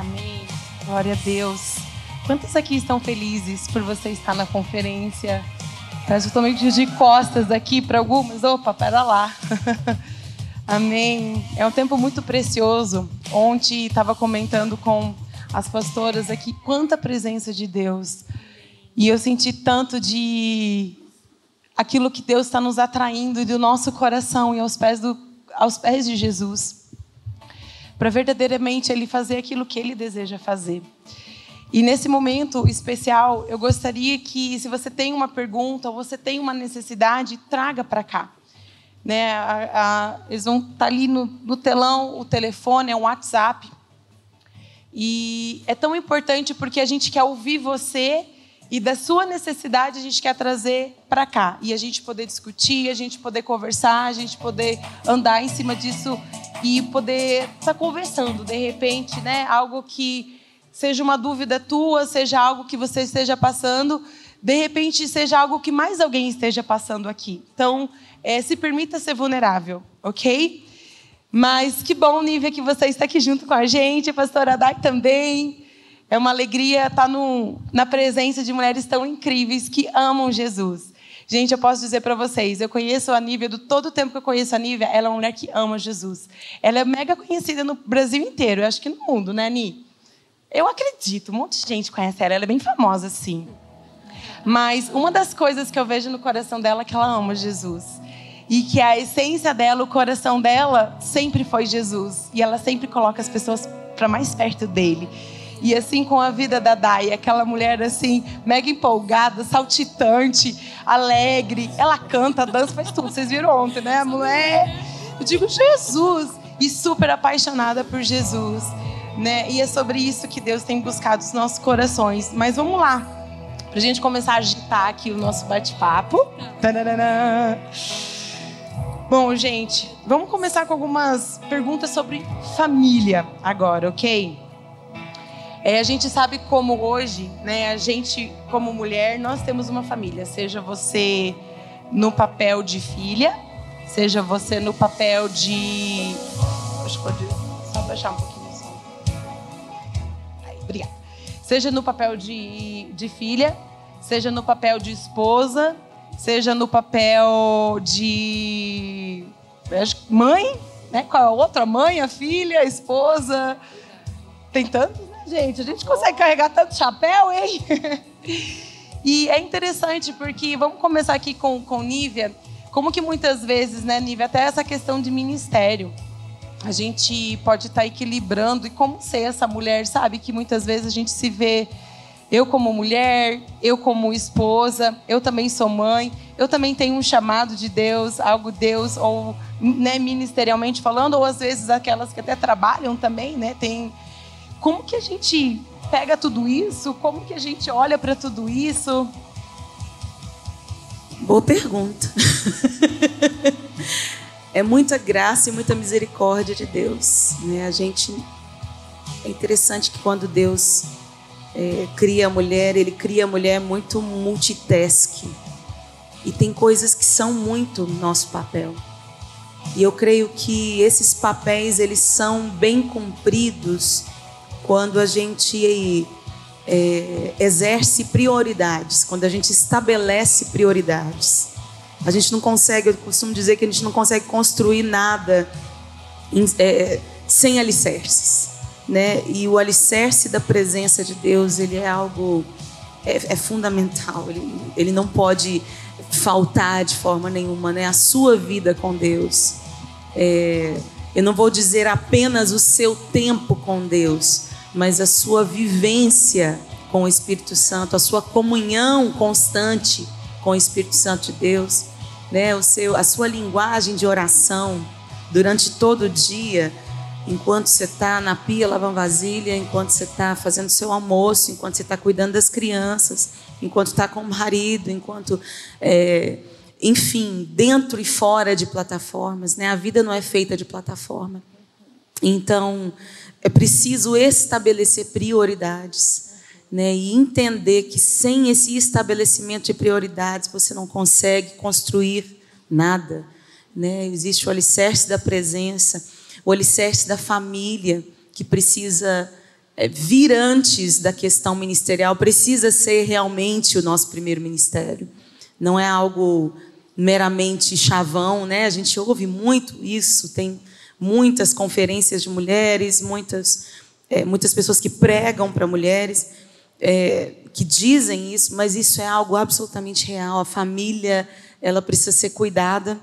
Amém. Glória a Deus. Quantos aqui estão felizes por você estar na conferência? Eu tomei de costas aqui para algumas. Opa, pera lá. Amém. É um tempo muito precioso. Ontem estava comentando com as pastoras aqui quanta presença de Deus. E eu senti tanto de aquilo que Deus está nos atraindo do nosso coração e aos pés, do, aos pés de Jesus. Para verdadeiramente Ele fazer aquilo que Ele deseja fazer. E nesse momento especial, eu gostaria que, se você tem uma pergunta ou você tem uma necessidade, traga para cá. Né? A, a, eles vão estar tá ali no, no telão, o telefone, é um WhatsApp. E é tão importante porque a gente quer ouvir você e da sua necessidade a gente quer trazer para cá. E a gente poder discutir, a gente poder conversar, a gente poder andar em cima disso e poder estar tá conversando, de repente, né? Algo que seja uma dúvida tua, seja algo que você esteja passando, de repente seja algo que mais alguém esteja passando aqui. Então, é, se permita ser vulnerável, ok? Mas que bom, Nívia, que você está aqui junto com a gente, a pastora Dai também. É uma alegria estar no, na presença de mulheres tão incríveis que amam Jesus. Gente, eu posso dizer para vocês, eu conheço a Nívia, do todo o tempo que eu conheço a Nívia, ela é uma mulher que ama Jesus. Ela é mega conhecida no Brasil inteiro, eu acho que no mundo, né, Ni? Eu acredito, um monte de gente conhece ela, ela é bem famosa, sim. Mas uma das coisas que eu vejo no coração dela é que ela ama Jesus. E que a essência dela, o coração dela, sempre foi Jesus. E ela sempre coloca as pessoas para mais perto dele. E assim com a vida da Dai, aquela mulher assim, mega empolgada, saltitante, alegre. Ela canta, dança, faz tudo. Vocês viram ontem, né? A mulher, eu digo Jesus. E super apaixonada por Jesus né? E é sobre isso que Deus tem buscado os nossos corações. Mas vamos lá, para a gente começar a agitar aqui o nosso bate-papo. Bom, gente, vamos começar com algumas perguntas sobre família agora, ok? É, a gente sabe como hoje, né? A gente, como mulher, nós temos uma família. Seja você no papel de filha, seja você no papel de. Acho que pode só baixar um pouquinho. Obrigada. Seja no papel de, de filha, seja no papel de esposa, seja no papel de mãe, né? Qual é a outra? Mãe, a filha, a esposa. Tem tantos, gente? A gente consegue carregar tanto chapéu, hein? e é interessante porque, vamos começar aqui com, com Nívia, como que muitas vezes, né, Nívia, até essa questão de ministério a gente pode estar tá equilibrando e como ser essa mulher, sabe? Que muitas vezes a gente se vê eu como mulher, eu como esposa, eu também sou mãe, eu também tenho um chamado de Deus, algo Deus ou né, ministerialmente falando, ou às vezes aquelas que até trabalham também, né? Tem como que a gente pega tudo isso? Como que a gente olha para tudo isso? Boa pergunta. é muita graça e muita misericórdia de Deus. Né? A gente é interessante que quando Deus é, cria a mulher, Ele cria a mulher muito multitask e tem coisas que são muito nosso papel. E eu creio que esses papéis eles são bem cumpridos quando a gente é, exerce prioridades, quando a gente estabelece prioridades. A gente não consegue, eu costumo dizer que a gente não consegue construir nada em, é, sem alicerces. Né? E o alicerce da presença de Deus, ele é algo é, é fundamental. Ele, ele não pode faltar de forma nenhuma, né? A sua vida com Deus. É, eu não vou dizer apenas o seu tempo com Deus, mas a sua vivência com o Espírito Santo, a sua comunhão constante com o Espírito Santo de Deus né, o seu, a sua linguagem de oração durante todo o dia, enquanto você está na pia lavando vasilha, enquanto você está fazendo seu almoço, enquanto você está cuidando das crianças, enquanto está com o marido, enquanto, é, enfim, dentro e fora de plataformas, né? A vida não é feita de plataforma. Então, é preciso estabelecer prioridades né, e entender que sem esse estabelecimento de prioridades você não consegue construir nada. Né? Existe o alicerce da presença, o alicerce da família, que precisa é, vir antes da questão ministerial precisa ser realmente o nosso primeiro ministério. Não é algo meramente chavão, né? A gente ouve muito isso, tem muitas conferências de mulheres, muitas, é, muitas pessoas que pregam para mulheres, é, que dizem isso, mas isso é algo absolutamente real. A família, ela precisa ser cuidada,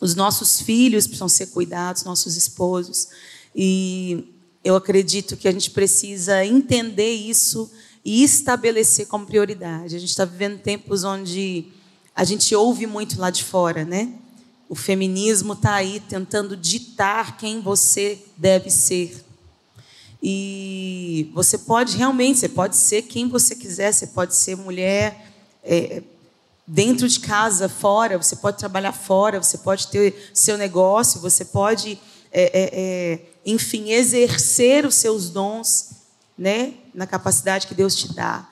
os nossos filhos precisam ser cuidados, nossos esposos. E eu acredito que a gente precisa entender isso e estabelecer como prioridade. A gente está vivendo tempos onde a gente ouve muito lá de fora, né? O feminismo está aí tentando ditar quem você deve ser. E você pode realmente, você pode ser quem você quiser, você pode ser mulher é, dentro de casa, fora, você pode trabalhar fora, você pode ter seu negócio, você pode, é, é, é enfim, exercer os seus dons, né, na capacidade que Deus te dá.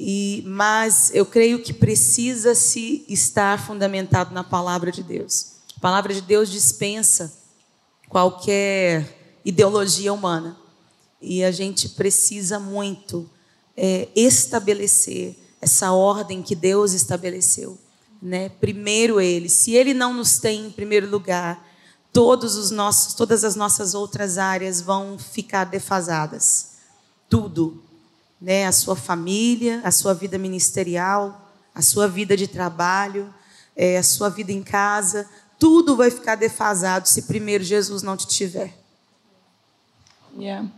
E, mas eu creio que precisa se estar fundamentado na palavra de Deus. A palavra de Deus dispensa qualquer ideologia humana. E a gente precisa muito é, estabelecer essa ordem que Deus estabeleceu. Né? Primeiro Ele. Se Ele não nos tem em primeiro lugar, todos os nossos, todas as nossas outras áreas vão ficar defasadas. Tudo né, a sua família, a sua vida ministerial, a sua vida de trabalho, é, a sua vida em casa, tudo vai ficar defasado se primeiro Jesus não te tiver. Yeah.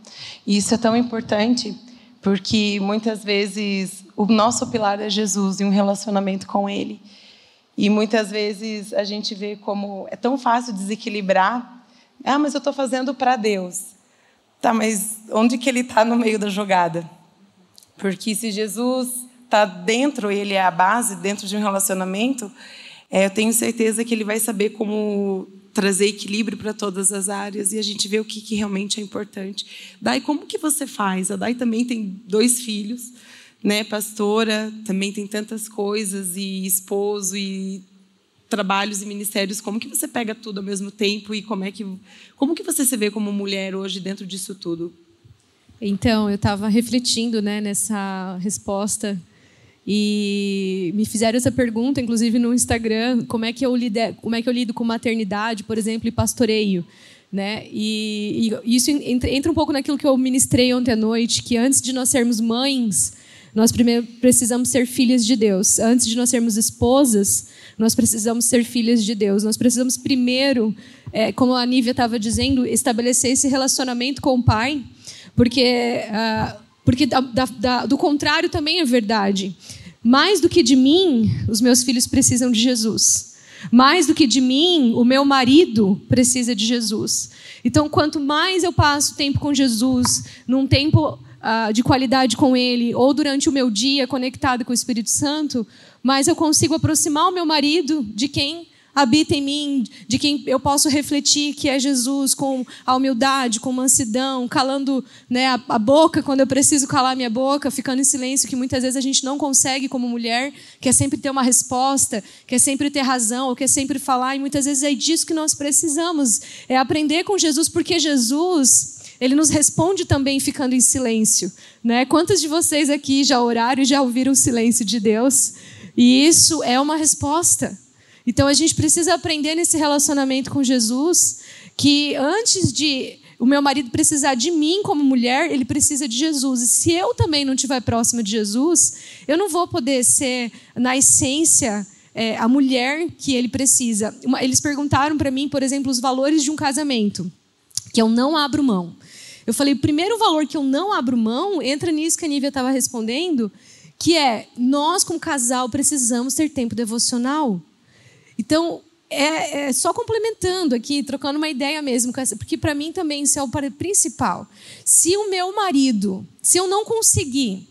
Isso é tão importante porque muitas vezes o nosso pilar é Jesus e um relacionamento com Ele. E muitas vezes a gente vê como é tão fácil desequilibrar. Ah, mas eu estou fazendo para Deus. Tá, mas onde que Ele está no meio da jogada? Porque se Jesus está dentro, ele é a base, dentro de um relacionamento, é, eu tenho certeza que ele vai saber como trazer equilíbrio para todas as áreas e a gente vê o que, que, realmente é importante. Dai, como que você faz? A Dai também tem dois filhos, né, pastora, também tem tantas coisas e esposo e trabalhos e ministérios. Como que você pega tudo ao mesmo tempo e como é que como que você se vê como mulher hoje dentro disso tudo? Então, eu estava refletindo né, nessa resposta e me fizeram essa pergunta, inclusive no Instagram, como é que eu lido, como é que eu lido com maternidade, por exemplo, e pastoreio. Né? E, e isso entra, um pouco naquilo que eu ministrei ontem à noite, que antes de nós sermos mães, nós primeiro precisamos ser filhas de Deus. Antes de nós sermos esposas, nós precisamos ser filhas de Deus. Nós precisamos primeiro, é, como a Nívia estava dizendo, estabelecer esse relacionamento com o Pai porque, uh, porque da, da, do contrário também é verdade. Mais do que de mim, os meus filhos precisam de Jesus. Mais do que de mim, o meu marido precisa de Jesus. Então, quanto mais eu passo tempo com Jesus, num tempo uh, de qualidade com Ele, ou durante o meu dia conectado com o Espírito Santo, mais eu consigo aproximar o meu marido de quem habita em mim, de quem eu posso refletir que é Jesus, com a humildade, com mansidão, calando né, a, a, boca quando eu preciso calar minha boca, ficando em silêncio, que muitas vezes a gente não consegue como mulher, quer sempre ter uma resposta, quer sempre ter razão, ou quer sempre falar, e muitas vezes é disso que nós precisamos, é aprender com Jesus, porque Jesus. Ele nos responde também ficando em silêncio. Né? Quantos de vocês aqui já oraram e já ouviram o silêncio de Deus? E isso é uma resposta. Então a gente precisa aprender nesse relacionamento com Jesus que antes de o meu marido precisar de mim como mulher, ele precisa de Jesus. E se eu também não estiver próxima de Jesus, eu não vou poder ser, na essência, é, a mulher que ele precisa. Uma, eles perguntaram para mim, por exemplo, os valores de um casamento, que eu não abro mão. Eu falei, o primeiro valor que eu não abro mão, entra nisso que a Nívia estava respondendo, que é, nós como casal precisamos ter tempo devocional. Então, é, é, só complementando aqui, trocando uma ideia mesmo, porque para mim também isso é o principal. Se o meu marido, se eu não conseguir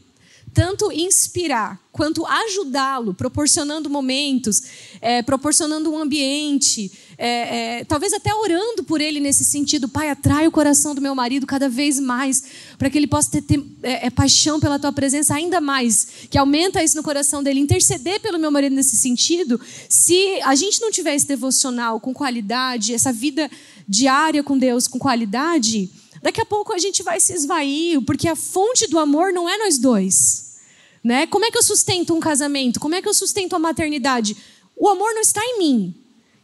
tanto inspirar quanto ajudá-lo, proporcionando momentos, é, proporcionando um ambiente, é, é, talvez até orando por ele nesse sentido. Pai, atrai o coração do meu marido cada vez mais, para que ele possa ter, ter é, é, paixão pela tua presença ainda mais, que aumenta isso no coração dele. Interceder pelo meu marido nesse sentido. Se a gente não tiver esse devocional com qualidade, essa vida diária com Deus com qualidade, daqui a pouco a gente vai se esvair, porque a fonte do amor não é nós dois. Né? Como é que eu sustento um casamento? Como é que eu sustento a maternidade? O amor não está em mim.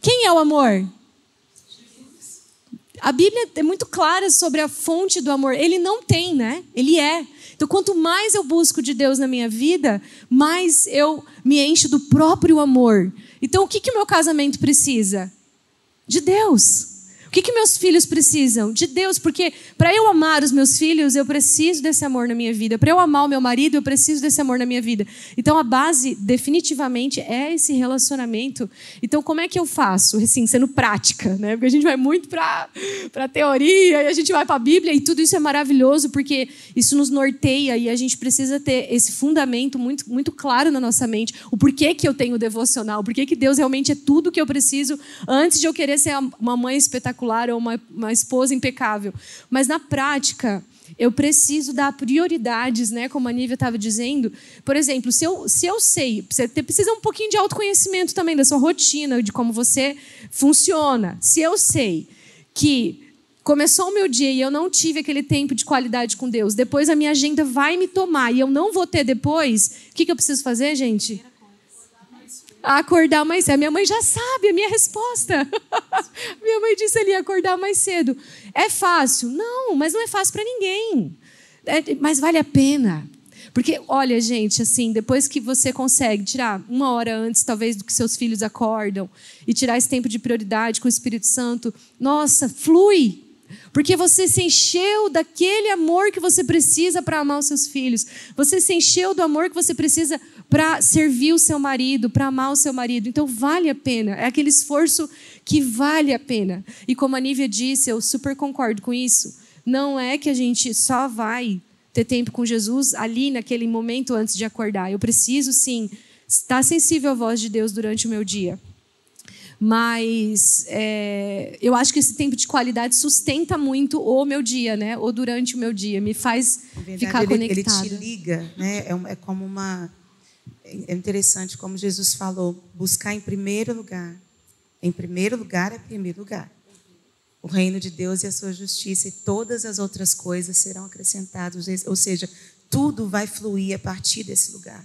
Quem é o amor? A Bíblia é muito clara sobre a fonte do amor. Ele não tem, né? Ele é. Então, quanto mais eu busco de Deus na minha vida, mais eu me encho do próprio amor. Então, o que que o meu casamento precisa? De Deus que, que meus filhos precisam? De Deus, porque para eu amar os meus filhos, eu preciso desse amor na minha vida. Para eu amar o meu marido, eu preciso desse amor na minha vida. Então a base, definitivamente, é esse relacionamento. Então, como é que eu faço? Assim, sendo prática, né? Porque a gente vai muito para a teoria e a gente vai para a Bíblia e tudo isso é maravilhoso porque isso nos norteia e a gente precisa ter esse fundamento muito, muito claro na nossa mente. O porquê que eu tenho devocional, o porquê que Deus realmente é tudo que eu preciso antes de eu querer ser uma mãe espetacular espetacular ou uma, uma esposa impecável. Mas na prática, eu preciso dar prioridades, né? Como a Nívia estava dizendo. Por exemplo, se eu, se eu sei, você precisa um pouquinho de autoconhecimento também da sua rotina, de como você funciona. Se eu sei que começou o meu dia e eu não tive aquele tempo de qualidade com Deus, depois a minha agenda vai me tomar e eu não vou ter depois, o que, que eu preciso fazer, gente? A acordar mais cedo. Minha mãe já sabe a minha resposta. minha mãe disse ali acordar mais cedo. É fácil? Não, mas não é fácil para ninguém. É, mas vale a pena. Porque, olha, gente, assim, depois que você consegue tirar uma hora antes, talvez, do que seus filhos acordam, e tirar esse tempo de prioridade com o Espírito Santo, nossa, flui. Porque você se encheu daquele amor que você precisa para amar os seus filhos. Você se encheu do amor que você precisa para servir o seu marido, para amar o seu marido. Então vale a pena. É aquele esforço que vale a pena. E como a Nívia disse, eu super concordo com isso. Não é que a gente só vai ter tempo com Jesus ali naquele momento antes de acordar. Eu preciso sim estar sensível à voz de Deus durante o meu dia. Mas é, eu acho que esse tempo de qualidade sustenta muito o meu dia, né? Ou durante o meu dia, me faz verdade, ficar ele, conectada. Ele te liga, né? É, é como uma é interessante como Jesus falou, buscar em primeiro lugar. Em primeiro lugar é primeiro lugar. O reino de Deus e a sua justiça e todas as outras coisas serão acrescentadas, ou seja, tudo vai fluir a partir desse lugar,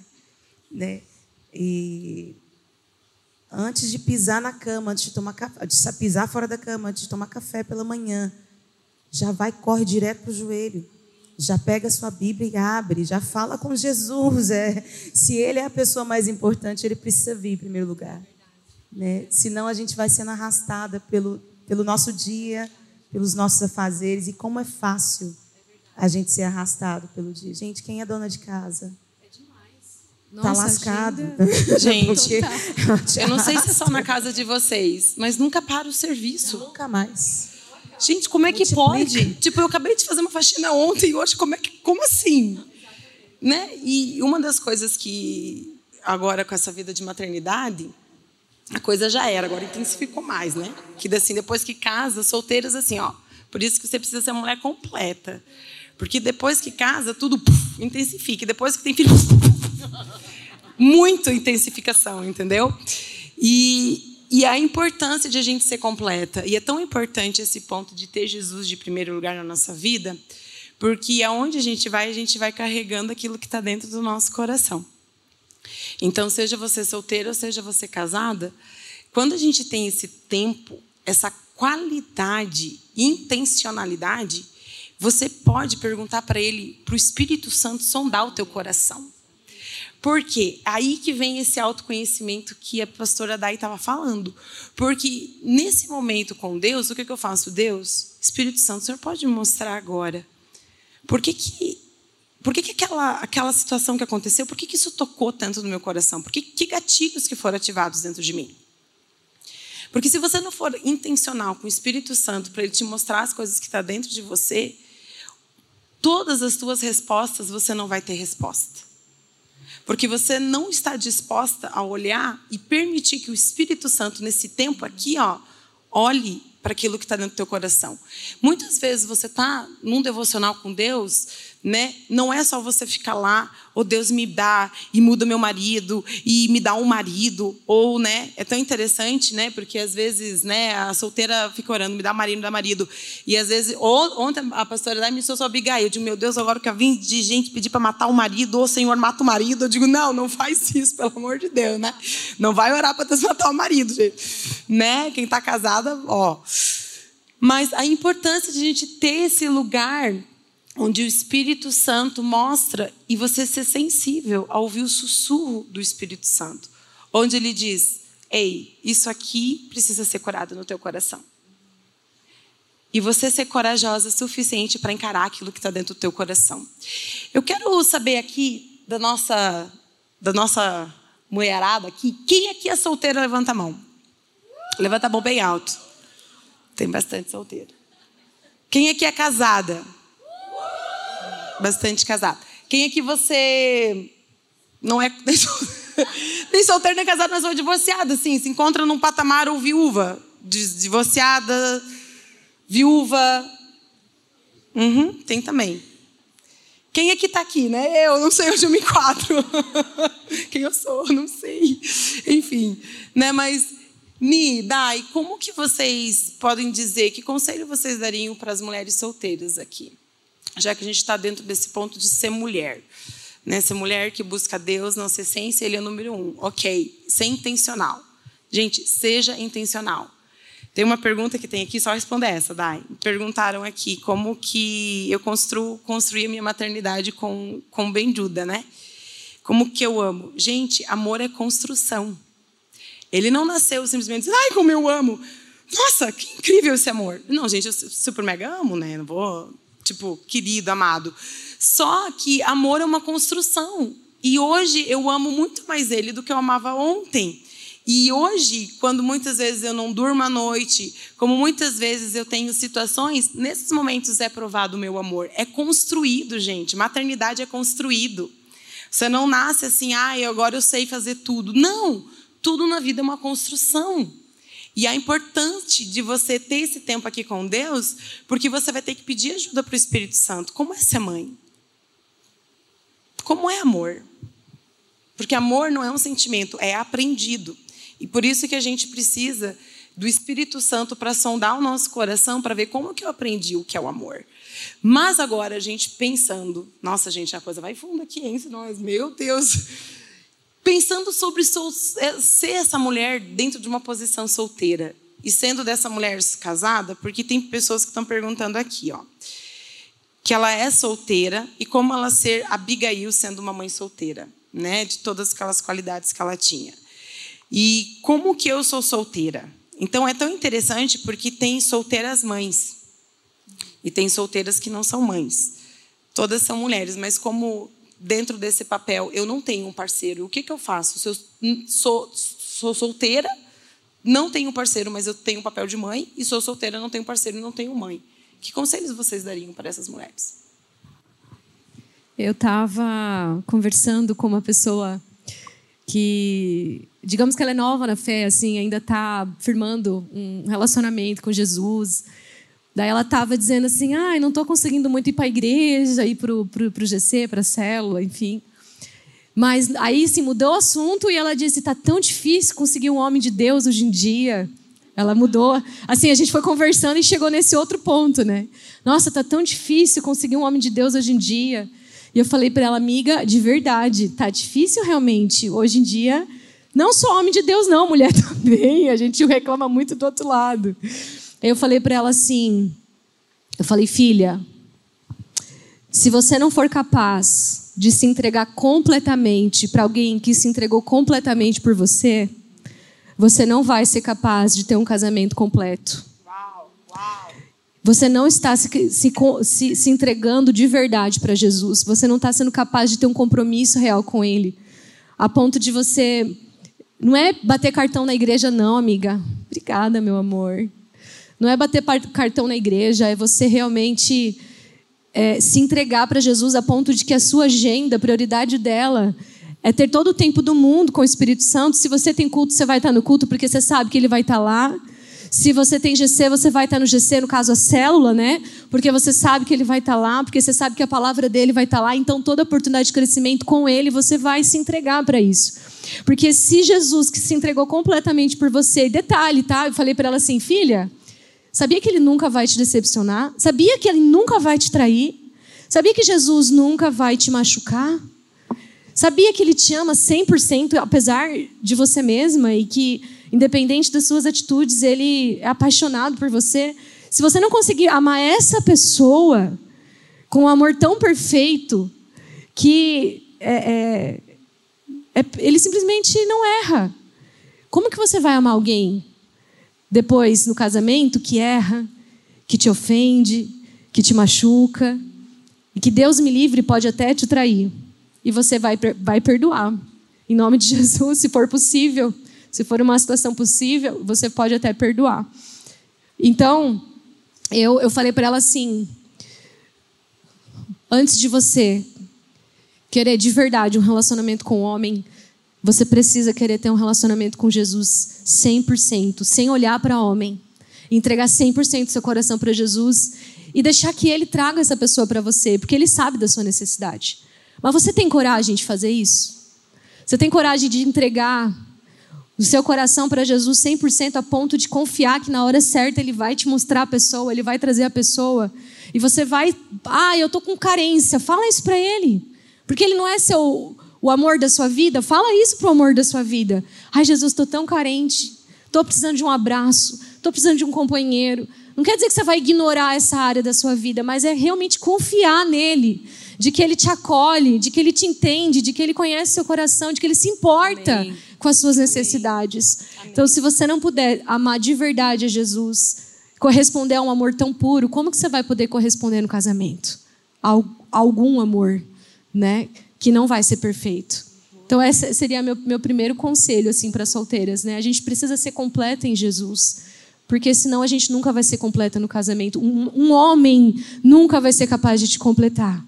né? E antes de pisar na cama, antes de tomar café, de pisar fora da cama, antes de tomar café pela manhã, já vai corre direto para o joelho. Já pega a sua Bíblia e abre, já fala com Jesus. É. Se ele é a pessoa mais importante, ele precisa vir em primeiro lugar. Né? Senão a gente vai sendo arrastada pelo, pelo nosso dia, pelos nossos afazeres. E como é fácil a gente ser arrastado pelo dia. Gente, quem é dona de casa? Nossa, tá lascado. Gente, eu não sei se é só na casa de vocês, mas nunca para o serviço. Nunca mais. Gente, como é que pode? Tipo, eu acabei de fazer uma faxina ontem e hoje, como é que. Como assim? Né? E uma das coisas que, agora com essa vida de maternidade, a coisa já era, agora intensificou mais, né? Que assim, depois que casa, solteiras, assim, ó. Por isso que você precisa ser mulher completa. Porque depois que casa, tudo puff, intensifica. E depois que tem filho, muito intensificação, entendeu? E, e a importância de a gente ser completa. E é tão importante esse ponto de ter Jesus de primeiro lugar na nossa vida, porque aonde a gente vai, a gente vai carregando aquilo que está dentro do nosso coração. Então, seja você solteira ou seja você casada, quando a gente tem esse tempo, essa qualidade, intencionalidade, você pode perguntar para ele, para o Espírito Santo sondar o teu coração. Por quê? Aí que vem esse autoconhecimento que a pastora Dai estava falando. Porque nesse momento com Deus, o que, que eu faço? Deus, Espírito Santo, o Senhor pode me mostrar agora. Por que, que, por que, que aquela, aquela situação que aconteceu, por que, que isso tocou tanto no meu coração? Por que, que gatilhos que foram ativados dentro de mim? Porque se você não for intencional com o Espírito Santo para ele te mostrar as coisas que estão tá dentro de você, todas as tuas respostas você não vai ter resposta. Porque você não está disposta a olhar e permitir que o Espírito Santo, nesse tempo aqui, ó, olhe para aquilo que está dentro do teu coração. Muitas vezes você está num devocional com Deus, né? Não é só você ficar lá, ou oh, Deus me dá e muda meu marido e me dá um marido, ou, né? É tão interessante, né? Porque às vezes, né, a solteira fica orando, me dá marido, me dá marido. E às vezes, ou, ontem a pastora da me sou Abigail, eu digo, meu Deus, agora que eu vim de gente pedir para matar o marido, ou Senhor, mata o marido, eu digo, não, não faz isso, pelo amor de Deus, né? Não vai orar para Deus matar o marido, gente. Né? Quem está casada, ó. Mas a importância de a gente ter esse lugar onde o Espírito Santo mostra e você ser sensível a ouvir o sussurro do Espírito Santo, onde ele diz: "Ei, isso aqui precisa ser curado no teu coração". E você ser corajosa o suficiente para encarar aquilo que está dentro do teu coração. Eu quero saber aqui da nossa da nossa mulherada aqui, quem aqui é solteira levanta a mão. Levanta a mão bem alto. Tem bastante solteira. Quem aqui é casada? Bastante casado. Quem é que você não é nem solteiro nem casado, mas ou divorciado, assim, se encontra num patamar ou viúva, divorciada, viúva. Uhum, tem também. Quem é que está aqui, né? Eu não sei onde eu me enquadro. Quem eu sou, não sei. Enfim, né? Mas Ni, Dai, como que vocês podem dizer, que conselho vocês dariam para as mulheres solteiras aqui? Já que a gente está dentro desse ponto de ser mulher. Né? Ser mulher que busca Deus, nossa essência, ele é o número um. Ok, ser intencional. Gente, seja intencional. Tem uma pergunta que tem aqui, só responda essa, Dai. Perguntaram aqui como que eu construo, construí a minha maternidade com, com Benjuda, né? Como que eu amo? Gente, amor é construção. Ele não nasceu simplesmente, ai, como eu amo. Nossa, que incrível esse amor. Não, gente, eu super mega amo, né? Não vou tipo, querido, amado. Só que amor é uma construção. E hoje eu amo muito mais ele do que eu amava ontem. E hoje, quando muitas vezes eu não durmo à noite, como muitas vezes eu tenho situações, nesses momentos é provado o meu amor. É construído, gente. Maternidade é construído. Você não nasce assim, ah, agora eu sei fazer tudo. Não! Tudo na vida é uma construção. E é importante de você ter esse tempo aqui com Deus, porque você vai ter que pedir ajuda para o Espírito Santo. Como é ser mãe? Como é amor? Porque amor não é um sentimento, é aprendido. E por isso que a gente precisa do Espírito Santo para sondar o nosso coração, para ver como que eu aprendi o que é o amor. Mas agora a gente pensando, nossa gente, a coisa vai fundo aqui, hein, nós, meu Deus pensando sobre é, ser essa mulher dentro de uma posição solteira e sendo dessa mulher casada, porque tem pessoas que estão perguntando aqui, ó, que ela é solteira e como ela ser Abigail sendo uma mãe solteira, né, de todas aquelas qualidades que ela tinha. E como que eu sou solteira? Então é tão interessante porque tem solteiras mães e tem solteiras que não são mães. Todas são mulheres, mas como dentro desse papel, eu não tenho um parceiro, o que, que eu faço? Se eu sou, sou solteira, não tenho parceiro, mas eu tenho o papel de mãe, e sou solteira, não tenho parceiro e não tenho mãe. Que conselhos vocês dariam para essas mulheres? Eu estava conversando com uma pessoa que, digamos que ela é nova na fé, assim, ainda está firmando um relacionamento com Jesus. Daí ela estava dizendo assim, ah, não estou conseguindo muito ir para a igreja, ir para o GC, para a célula, enfim. Mas aí se mudou o assunto e ela disse, está tão difícil conseguir um homem de Deus hoje em dia. Ela mudou. Assim, a gente foi conversando e chegou nesse outro ponto, né? Nossa, está tão difícil conseguir um homem de Deus hoje em dia. E eu falei para ela, amiga, de verdade, tá difícil realmente. Hoje em dia, não só homem de Deus, não, mulher também. A gente reclama muito do outro lado. Eu falei para ela assim: eu falei, filha, se você não for capaz de se entregar completamente para alguém que se entregou completamente por você, você não vai ser capaz de ter um casamento completo. Você não está se, se, se, se entregando de verdade para Jesus. Você não está sendo capaz de ter um compromisso real com Ele. A ponto de você. Não é bater cartão na igreja, não, amiga. Obrigada, meu amor. Não é bater cartão na igreja, é você realmente é, se entregar para Jesus a ponto de que a sua agenda, a prioridade dela, é ter todo o tempo do mundo com o Espírito Santo. Se você tem culto, você vai estar no culto porque você sabe que ele vai estar lá. Se você tem GC, você vai estar no GC, no caso a célula, né? Porque você sabe que ele vai estar lá, porque você sabe que a palavra dele vai estar lá. Então, toda oportunidade de crescimento com ele, você vai se entregar para isso. Porque se Jesus que se entregou completamente por você, detalhe, tá? Eu falei para ela assim, filha, sabia que ele nunca vai te decepcionar? Sabia que ele nunca vai te trair? Sabia que Jesus nunca vai te machucar? Sabia que ele te ama 100% apesar de você mesma e que independente das suas atitudes, ele é apaixonado por você. Se você não conseguir amar essa pessoa com um amor tão perfeito que é, é, é, ele simplesmente não erra. Como que você vai amar alguém depois no casamento que erra, que te ofende, que te machuca e que Deus me livre pode até te trair e você vai vai perdoar em nome de Jesus, se for possível. Se for uma situação possível, você pode até perdoar. Então, eu, eu falei para ela assim: antes de você querer de verdade um relacionamento com o homem, você precisa querer ter um relacionamento com Jesus 100%, sem olhar para homem. Entregar 100% do seu coração para Jesus e deixar que ele traga essa pessoa para você, porque ele sabe da sua necessidade. Mas você tem coragem de fazer isso? Você tem coragem de entregar o seu coração para Jesus 100% a ponto de confiar que na hora certa ele vai te mostrar a pessoa, ele vai trazer a pessoa. E você vai, ah, eu tô com carência, fala isso para ele. Porque ele não é seu o amor da sua vida, fala isso pro amor da sua vida. Ai, Jesus, estou tão carente. Estou precisando de um abraço, estou precisando de um companheiro. Não quer dizer que você vai ignorar essa área da sua vida, mas é realmente confiar nele de que Ele te acolhe, de que Ele te entende, de que Ele conhece seu coração, de que Ele se importa Amém. com as suas necessidades. Amém. Então, se você não puder amar de verdade a Jesus, corresponder a um amor tão puro, como que você vai poder corresponder no casamento? algum amor, né? Que não vai ser perfeito. Então, esse seria meu, meu primeiro conselho assim para solteiras, né? A gente precisa ser completa em Jesus porque senão a gente nunca vai ser completa no casamento. Um, um, homem nunca vai ser capaz de te completar.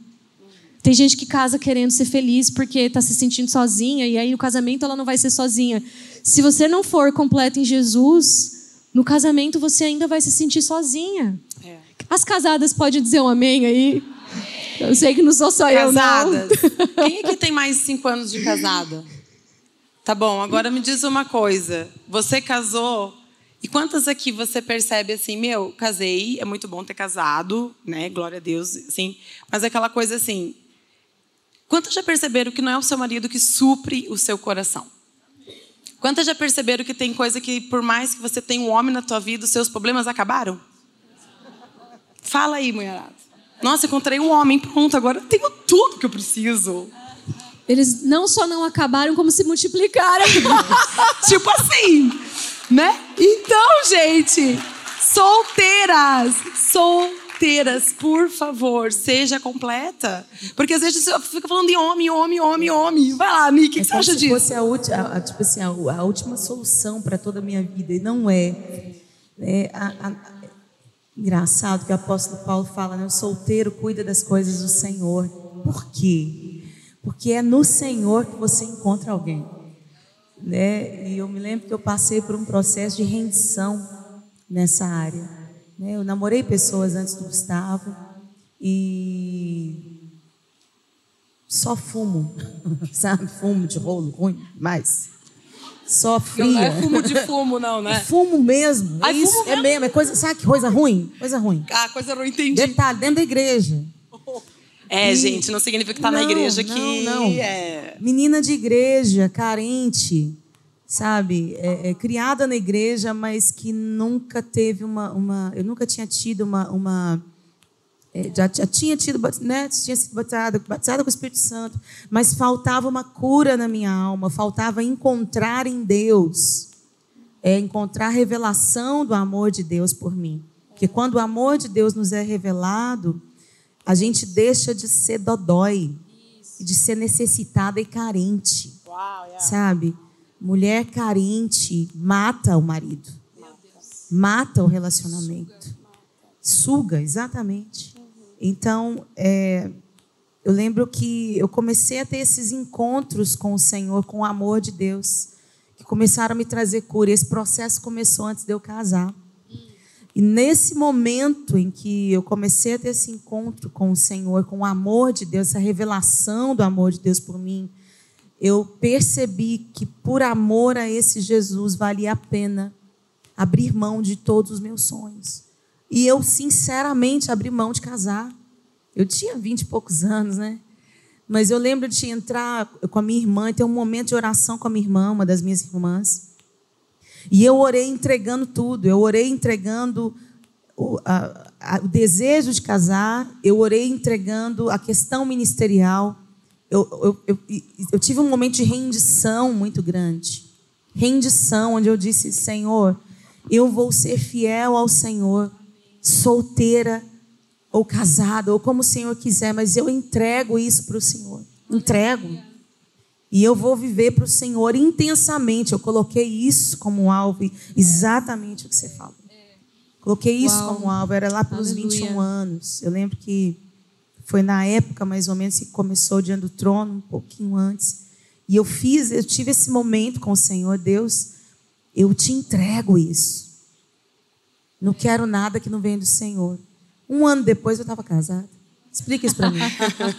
Tem gente que casa querendo ser feliz porque está se sentindo sozinha e aí no casamento ela não vai ser sozinha. Se você não for completa em Jesus, no casamento você ainda vai se sentir sozinha. É. As casadas podem dizer um amém aí? Eu sei que não sou só casadas. eu, não. Quem aqui tem mais de cinco anos de casada? Tá bom, agora me diz uma coisa. Você casou e quantas aqui você percebe assim, meu, casei, é muito bom ter casado, né? Glória a Deus, assim. Mas é aquela coisa assim, Quantas já perceberam que não é o seu marido que supre o seu coração? Quantas já perceberam que tem coisa que, por mais que você tenha um homem na tua vida, os seus problemas acabaram? Fala aí, mulherada. Nossa, encontrei um homem, pronto, agora eu tenho tudo que eu preciso. Eles não só não acabaram, como se multiplicaram. tipo assim, né? Então, gente, solteiras, solteiras por favor, seja completa. Porque às vezes você fica falando de homem, homem, homem, homem. Vai lá, Nick, o que, é que você acha se disso? fosse a, a, a, tipo assim, a, a, última solução para toda a minha vida. E não é. é engraçado que o apóstolo Paulo fala, né? O solteiro cuida das coisas do Senhor. Por quê? Porque é no Senhor que você encontra alguém. Né? E eu me lembro que eu passei por um processo de rendição nessa área. Né? Eu namorei pessoas antes do Gustavo e só fumo, sabe? Fumo de rolo ruim, mas só fria. Não é fumo de fumo, não, né? fumo mesmo. É isso, fumo é mesmo. É coisa, sabe que coisa ruim? Coisa ruim. Ah, coisa ruim, entendi. Detalhe, dentro da igreja. É, e... gente, não significa que tá não, na igreja que. Não, não. É... Menina de igreja, carente, sabe, é, é, criada na igreja, mas que nunca teve uma, uma eu nunca tinha tido uma, uma é, já, já, tinha tido, né, tinha sido batizada, batizada com o Espírito Santo, mas faltava uma cura na minha alma, faltava encontrar em Deus, é, encontrar a revelação do amor de Deus por mim, porque quando o amor de Deus nos é revelado, a gente deixa de ser dodói, de ser necessitada e carente, Uau, yeah. sabe? Mulher carente mata o marido. Mata o relacionamento. Suga, exatamente. Então, é, eu lembro que eu comecei a ter esses encontros com o Senhor, com o amor de Deus, que começaram a me trazer cura. Esse processo começou antes de eu casar. E nesse momento em que eu comecei a ter esse encontro com o Senhor, com o amor de Deus, essa revelação do amor de Deus por mim, eu percebi que por amor a esse Jesus valia a pena abrir mão de todos os meus sonhos. E eu, sinceramente, abri mão de casar. Eu tinha vinte e poucos anos, né? Mas eu lembro de entrar com a minha irmã e ter um momento de oração com a minha irmã, uma das minhas irmãs. E eu orei entregando tudo. Eu orei entregando o, a, a, o desejo de casar, eu orei entregando a questão ministerial. Eu, eu, eu, eu tive um momento de rendição muito grande. Rendição, onde eu disse: Senhor, eu vou ser fiel ao Senhor, solteira ou casada, ou como o Senhor quiser, mas eu entrego isso para o Senhor. Entrego. E eu vou viver para o Senhor intensamente. Eu coloquei isso como alvo, exatamente o que você falou. Coloquei isso Uau. como alvo, era lá pelos Aleluia. 21 anos. Eu lembro que foi na época, mais ou menos, que começou diante do trono, um pouquinho antes. E eu fiz, eu tive esse momento com o Senhor, Deus, eu te entrego isso. Não quero nada que não venha do Senhor. Um ano depois eu estava casada. Explica isso para mim.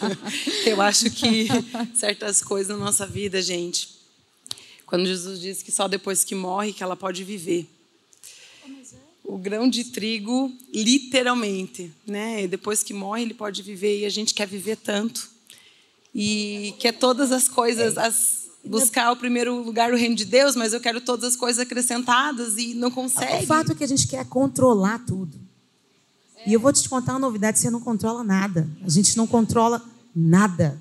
Eu acho que certas coisas na nossa vida, gente, quando Jesus diz que só depois que morre que ela pode viver. O grão de trigo, literalmente, né? Depois que morre, ele pode viver e a gente quer viver tanto. E quer todas as coisas, as, buscar o primeiro lugar o reino de Deus, mas eu quero todas as coisas acrescentadas e não consegue. O fato é que a gente quer controlar tudo. E eu vou te contar uma novidade: você não controla nada. A gente não controla nada.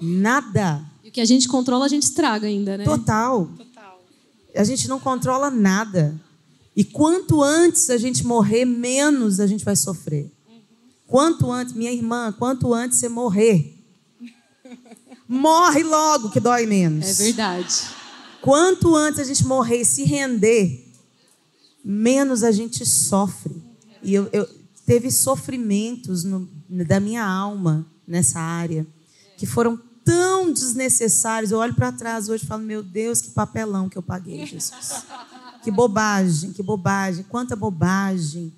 Nada. E o que a gente controla, a gente estraga ainda, né? Total. Total. A gente não controla nada. E quanto antes a gente morrer, menos a gente vai sofrer. Quanto antes, minha irmã, quanto antes você morrer. Morre logo que dói menos. É verdade. Quanto antes a gente morrer e se render, menos a gente sofre. E eu, eu, teve sofrimentos no, da minha alma nessa área que foram tão desnecessários. Eu olho para trás hoje e falo: Meu Deus, que papelão que eu paguei, Jesus. Que bobagem, que bobagem, quanta bobagem.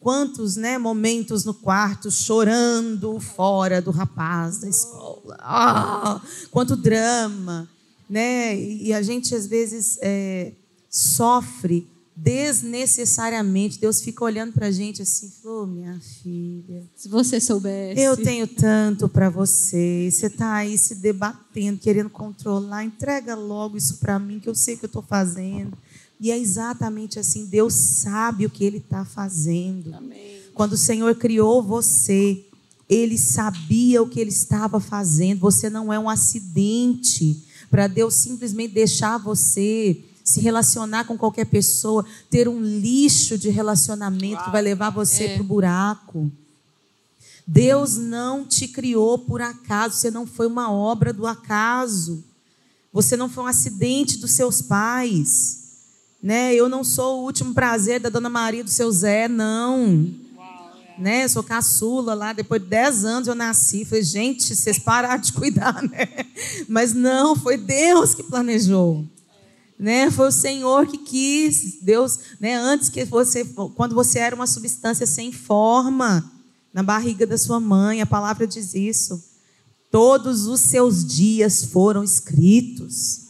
Quantos né, momentos no quarto chorando fora do rapaz da escola. Ah, quanto drama. Né? E a gente, às vezes, é, sofre desnecessariamente. Deus fica olhando para a gente assim, falou, oh, minha filha. Se você soubesse. Eu tenho tanto para você. Você está aí se debatendo, querendo controlar. Entrega logo isso para mim, que eu sei o que eu estou fazendo. E é exatamente assim. Deus sabe o que Ele está fazendo. Amém. Quando o Senhor criou você, Ele sabia o que Ele estava fazendo. Você não é um acidente para Deus simplesmente deixar você se relacionar com qualquer pessoa, ter um lixo de relacionamento Uau, que vai levar você é. para o buraco. Deus não te criou por acaso, você não foi uma obra do acaso. Você não foi um acidente dos seus pais. Né? Eu não sou o último prazer da dona Maria do seu Zé, não. Né? Sou caçula lá, depois de 10 anos eu nasci. Falei, gente, vocês pararam de cuidar, né? Mas não, foi Deus que planejou né? Foi o Senhor que quis, Deus, né? Antes que você, quando você era uma substância sem forma na barriga da sua mãe, a palavra diz isso. Todos os seus dias foram escritos.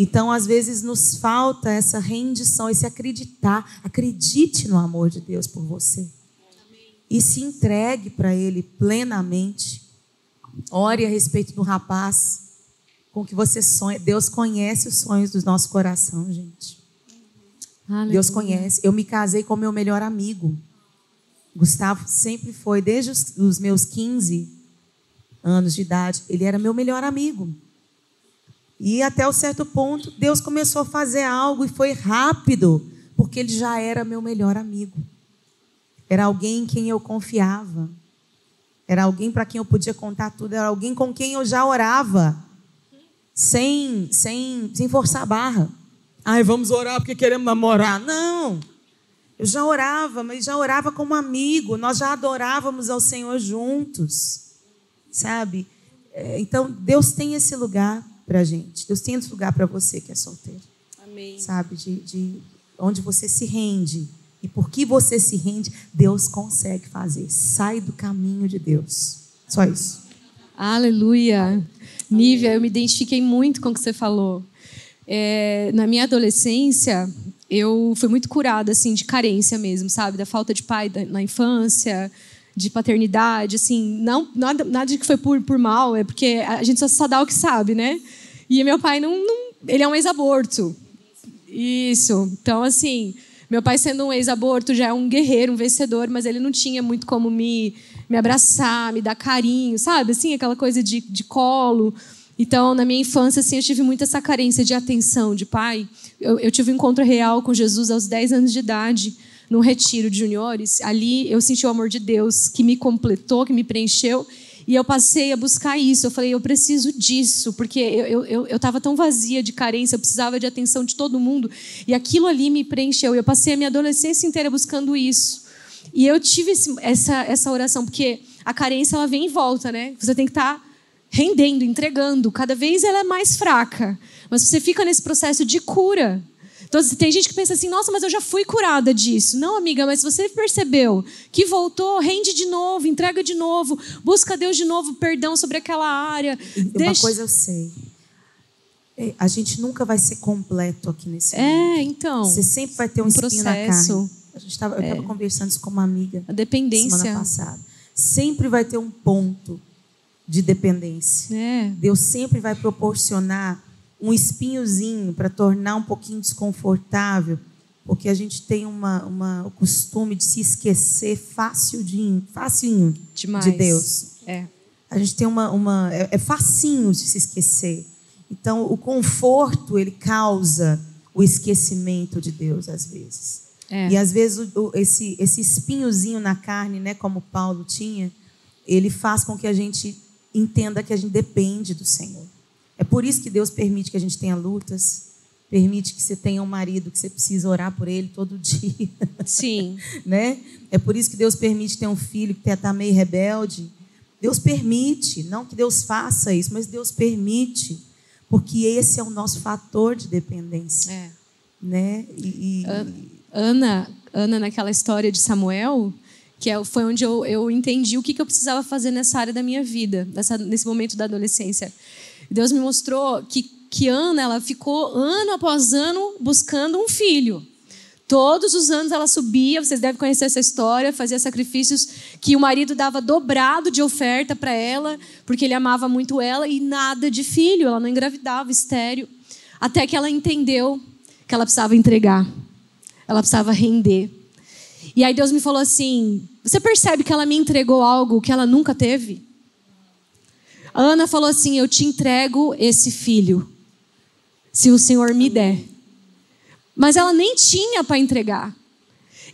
Então, às vezes nos falta essa rendição, esse acreditar. Acredite no amor de Deus por você. E se entregue para Ele plenamente. Ore a respeito do rapaz com que você sonha. Deus conhece os sonhos do nosso coração, gente. Aleluia. Deus conhece. Eu me casei com meu melhor amigo. Gustavo sempre foi, desde os, os meus 15 anos de idade, ele era meu melhor amigo. E até o um certo ponto, Deus começou a fazer algo e foi rápido, porque ele já era meu melhor amigo. Era alguém em quem eu confiava. Era alguém para quem eu podia contar tudo. Era alguém com quem eu já orava sem, sem, sem forçar a barra. Ai, vamos orar porque queremos namorar. Não. Eu já orava, mas já orava como amigo. Nós já adorávamos ao Senhor juntos. Sabe? É, então, Deus tem esse lugar para a gente. Deus tem esse lugar para você que é solteiro. Amém. Sabe? De, de onde você se rende E porque você se rende, Deus consegue fazer. Sai do caminho de Deus. Só isso. Aleluia. Nívia, eu me identifiquei muito com o que você falou. É, na minha adolescência, eu fui muito curada assim de carência mesmo, sabe, da falta de pai na infância, de paternidade, assim, não nada, nada de que foi por, por mal, é porque a gente só, só dá o que sabe, né? E meu pai não, não ele é um ex-aborto. Isso. Então assim, meu pai sendo um ex-aborto já é um guerreiro, um vencedor, mas ele não tinha muito como me me abraçar, me dar carinho, sabe? Assim, aquela coisa de, de colo. Então, na minha infância, assim, eu tive muita essa carência de atenção de pai. Eu, eu tive um encontro real com Jesus aos 10 anos de idade, num retiro de juniores. Ali eu senti o amor de Deus que me completou, que me preencheu. E eu passei a buscar isso. Eu falei, eu preciso disso, porque eu estava eu, eu tão vazia de carência, eu precisava de atenção de todo mundo. E aquilo ali me preencheu. Eu passei a minha adolescência inteira buscando isso. E eu tive esse, essa, essa oração, porque a carência ela vem em volta, né? Você tem que estar tá rendendo, entregando. Cada vez ela é mais fraca. Mas você fica nesse processo de cura. Então, tem gente que pensa assim, nossa, mas eu já fui curada disso. Não, amiga, mas você percebeu que voltou, rende de novo, entrega de novo, busca Deus de novo, perdão sobre aquela área. Uma Deixa... coisa eu sei. É, a gente nunca vai ser completo aqui nesse é, mundo. É, então. Você sempre vai ter um, um espinho processo. na carne. A gente tava, eu estava é. conversando isso com uma amiga. A dependência. Semana passada. Sempre vai ter um ponto de dependência. É. Deus sempre vai proporcionar um espinhozinho para tornar um pouquinho desconfortável, porque a gente tem uma, uma, o costume de se esquecer facilzinho, facinho Demais. de Deus. É. A gente tem uma, uma é, é facinho de se esquecer. Então, o conforto ele causa o esquecimento de Deus às vezes. É. E às vezes o, esse, esse espinhozinho na carne, né, como Paulo tinha, ele faz com que a gente entenda que a gente depende do Senhor. É por isso que Deus permite que a gente tenha lutas, permite que você tenha um marido que você precisa orar por ele todo dia. Sim. né? É por isso que Deus permite ter um filho que está meio rebelde. Deus permite, não que Deus faça isso, mas Deus permite, porque esse é o nosso fator de dependência. É. Né? E, e... Ana, Ana naquela história de Samuel, que é, foi onde eu, eu entendi o que, que eu precisava fazer nessa área da minha vida, nessa, nesse momento da adolescência. Deus me mostrou que, que Ana ela ficou ano após ano buscando um filho. Todos os anos ela subia, vocês devem conhecer essa história, fazia sacrifícios que o marido dava dobrado de oferta para ela, porque ele amava muito ela, e nada de filho, ela não engravidava, estéreo. Até que ela entendeu que ela precisava entregar ela precisava render. E aí Deus me falou assim: Você percebe que ela me entregou algo que ela nunca teve? A Ana falou assim: Eu te entrego esse filho, se o Senhor me der. Mas ela nem tinha para entregar.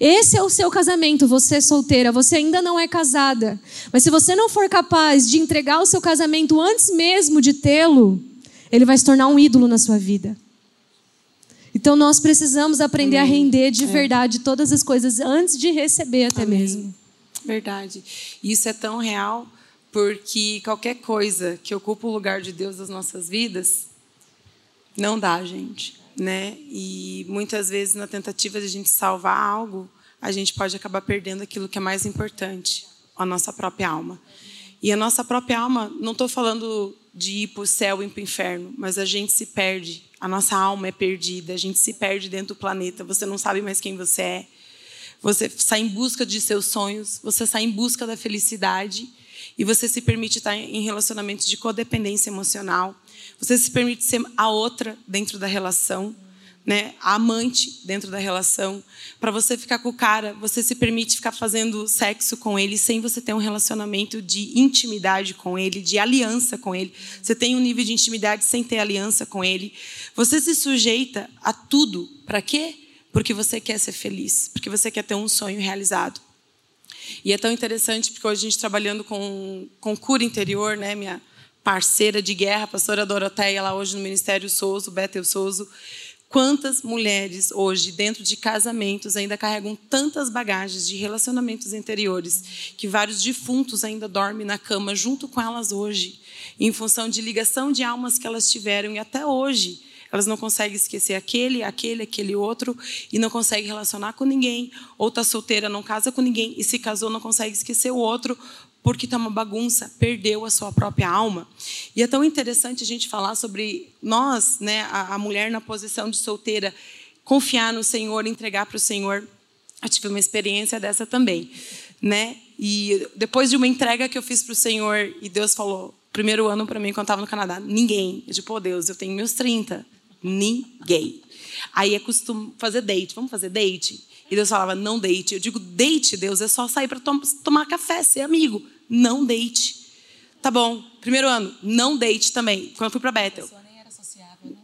Esse é o seu casamento, você é solteira, você ainda não é casada. Mas se você não for capaz de entregar o seu casamento antes mesmo de tê-lo, ele vai se tornar um ídolo na sua vida. Então nós precisamos aprender Amém. a render de é. verdade todas as coisas antes de receber até Amém. mesmo. Verdade. Isso é tão real porque qualquer coisa que ocupa o lugar de Deus nas nossas vidas não dá, gente, né? E muitas vezes na tentativa de a gente salvar algo, a gente pode acabar perdendo aquilo que é mais importante, a nossa própria alma. E a nossa própria alma, não estou falando de ir para o céu e para o inferno, mas a gente se perde, a nossa alma é perdida, a gente se perde dentro do planeta, você não sabe mais quem você é. Você sai em busca de seus sonhos, você sai em busca da felicidade e você se permite estar em relacionamentos de codependência emocional. Você se permite ser a outra dentro da relação né, a amante dentro da relação. Para você ficar com o cara, você se permite ficar fazendo sexo com ele sem você ter um relacionamento de intimidade com ele, de aliança com ele. Você tem um nível de intimidade sem ter aliança com ele. Você se sujeita a tudo. Para quê? Porque você quer ser feliz, porque você quer ter um sonho realizado. E é tão interessante porque hoje a gente trabalhando com, com cura interior, né, minha parceira de guerra, a pastora Doroteia, lá hoje no Ministério Souza, Bethel Souza, Quantas mulheres hoje, dentro de casamentos, ainda carregam tantas bagagens de relacionamentos anteriores que vários defuntos ainda dormem na cama junto com elas hoje, em função de ligação de almas que elas tiveram. E até hoje elas não conseguem esquecer aquele, aquele, aquele outro e não conseguem relacionar com ninguém, ou tá solteira, não casa com ninguém e se casou não consegue esquecer o outro porque está uma bagunça, perdeu a sua própria alma. E é tão interessante a gente falar sobre nós, né, a, a mulher na posição de solteira, confiar no Senhor, entregar para o Senhor. Eu tive uma experiência dessa também, né? E depois de uma entrega que eu fiz para o Senhor e Deus falou, primeiro ano para mim quando estava no Canadá, ninguém. Eu tipo, oh, Deus, eu tenho meus 30, ninguém. Aí é costume fazer date, vamos fazer date? E Deus falava, não date. Eu digo, date, Deus, é só sair para tom tomar café, ser amigo não date. Tá bom, primeiro ano, não date também. Quando eu fui para Bethel. Né?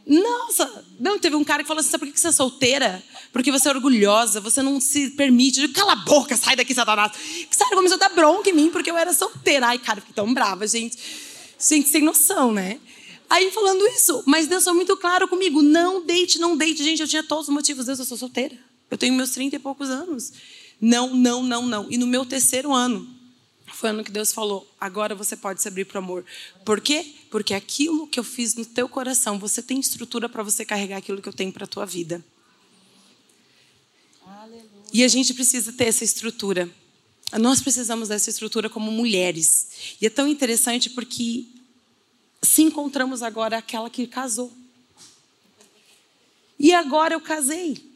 Nossa, não, teve um cara que falou assim: sabe por que você é solteira? Porque você é orgulhosa, você não se permite. digo, Cala a boca, sai daqui, Satanás. Que sério, começou a dar bronca em mim porque eu era solteira. Ai, cara, fiquei tão brava, gente. Gente, sem noção, né? Aí falando isso, mas Deus foi muito claro comigo: não date, não date. Gente, eu tinha todos os motivos. Deus, eu sou solteira. Eu tenho meus 30 e poucos anos. Não, não, não, não. E no meu terceiro ano, foi ano que Deus falou: agora você pode se abrir para o amor. Por quê? Porque aquilo que eu fiz no teu coração, você tem estrutura para você carregar aquilo que eu tenho para a tua vida. Aleluia. E a gente precisa ter essa estrutura. Nós precisamos dessa estrutura como mulheres. E é tão interessante porque se encontramos agora aquela que casou. E agora eu casei.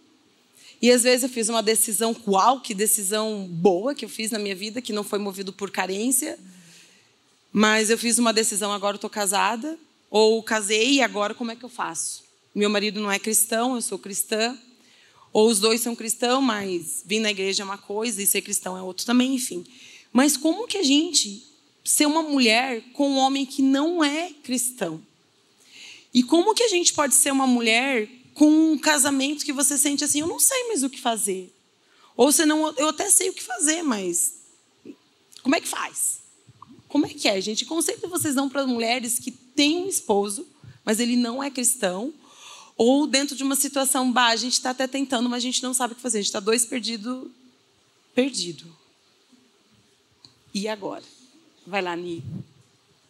E às vezes eu fiz uma decisão qual, que decisão boa que eu fiz na minha vida, que não foi movido por carência. Mas eu fiz uma decisão, agora estou casada, ou casei e agora como é que eu faço? Meu marido não é cristão, eu sou cristã. Ou os dois são cristãos, mas vir na igreja é uma coisa e ser cristão é outra também, enfim. Mas como que a gente ser uma mulher com um homem que não é cristão? E como que a gente pode ser uma mulher com um casamento que você sente assim, eu não sei mais o que fazer. Ou você não, eu até sei o que fazer, mas como é que faz? Como é que é, gente? Conceito vocês dão para mulheres que têm um esposo, mas ele não é cristão? Ou dentro de uma situação, bah, a gente está até tentando, mas a gente não sabe o que fazer. A gente está dois perdido, perdido. E agora? Vai lá, Ni.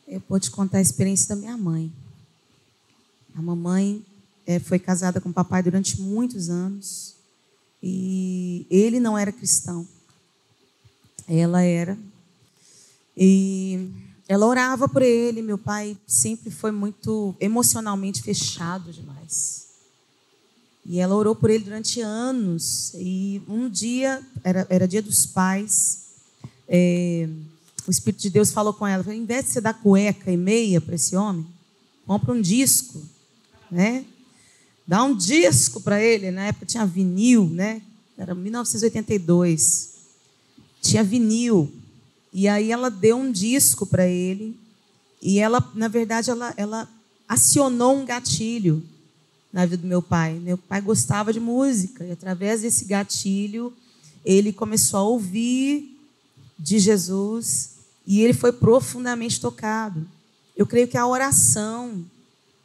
Eu vou te contar a experiência da minha mãe. A mamãe é, foi casada com o papai durante muitos anos e ele não era cristão. Ela era. E ela orava por ele. Meu pai sempre foi muito emocionalmente fechado demais. E ela orou por ele durante anos. E um dia, era, era dia dos pais, é, o Espírito de Deus falou com ela: ao invés de você dar cueca e meia para esse homem, compra um disco. Né? Dá um disco para ele, na época tinha vinil, né? Era 1982. Tinha vinil. E aí ela deu um disco para ele. E ela, na verdade, ela, ela acionou um gatilho na vida do meu pai. Meu pai gostava de música. E através desse gatilho, ele começou a ouvir de Jesus. E ele foi profundamente tocado. Eu creio que a oração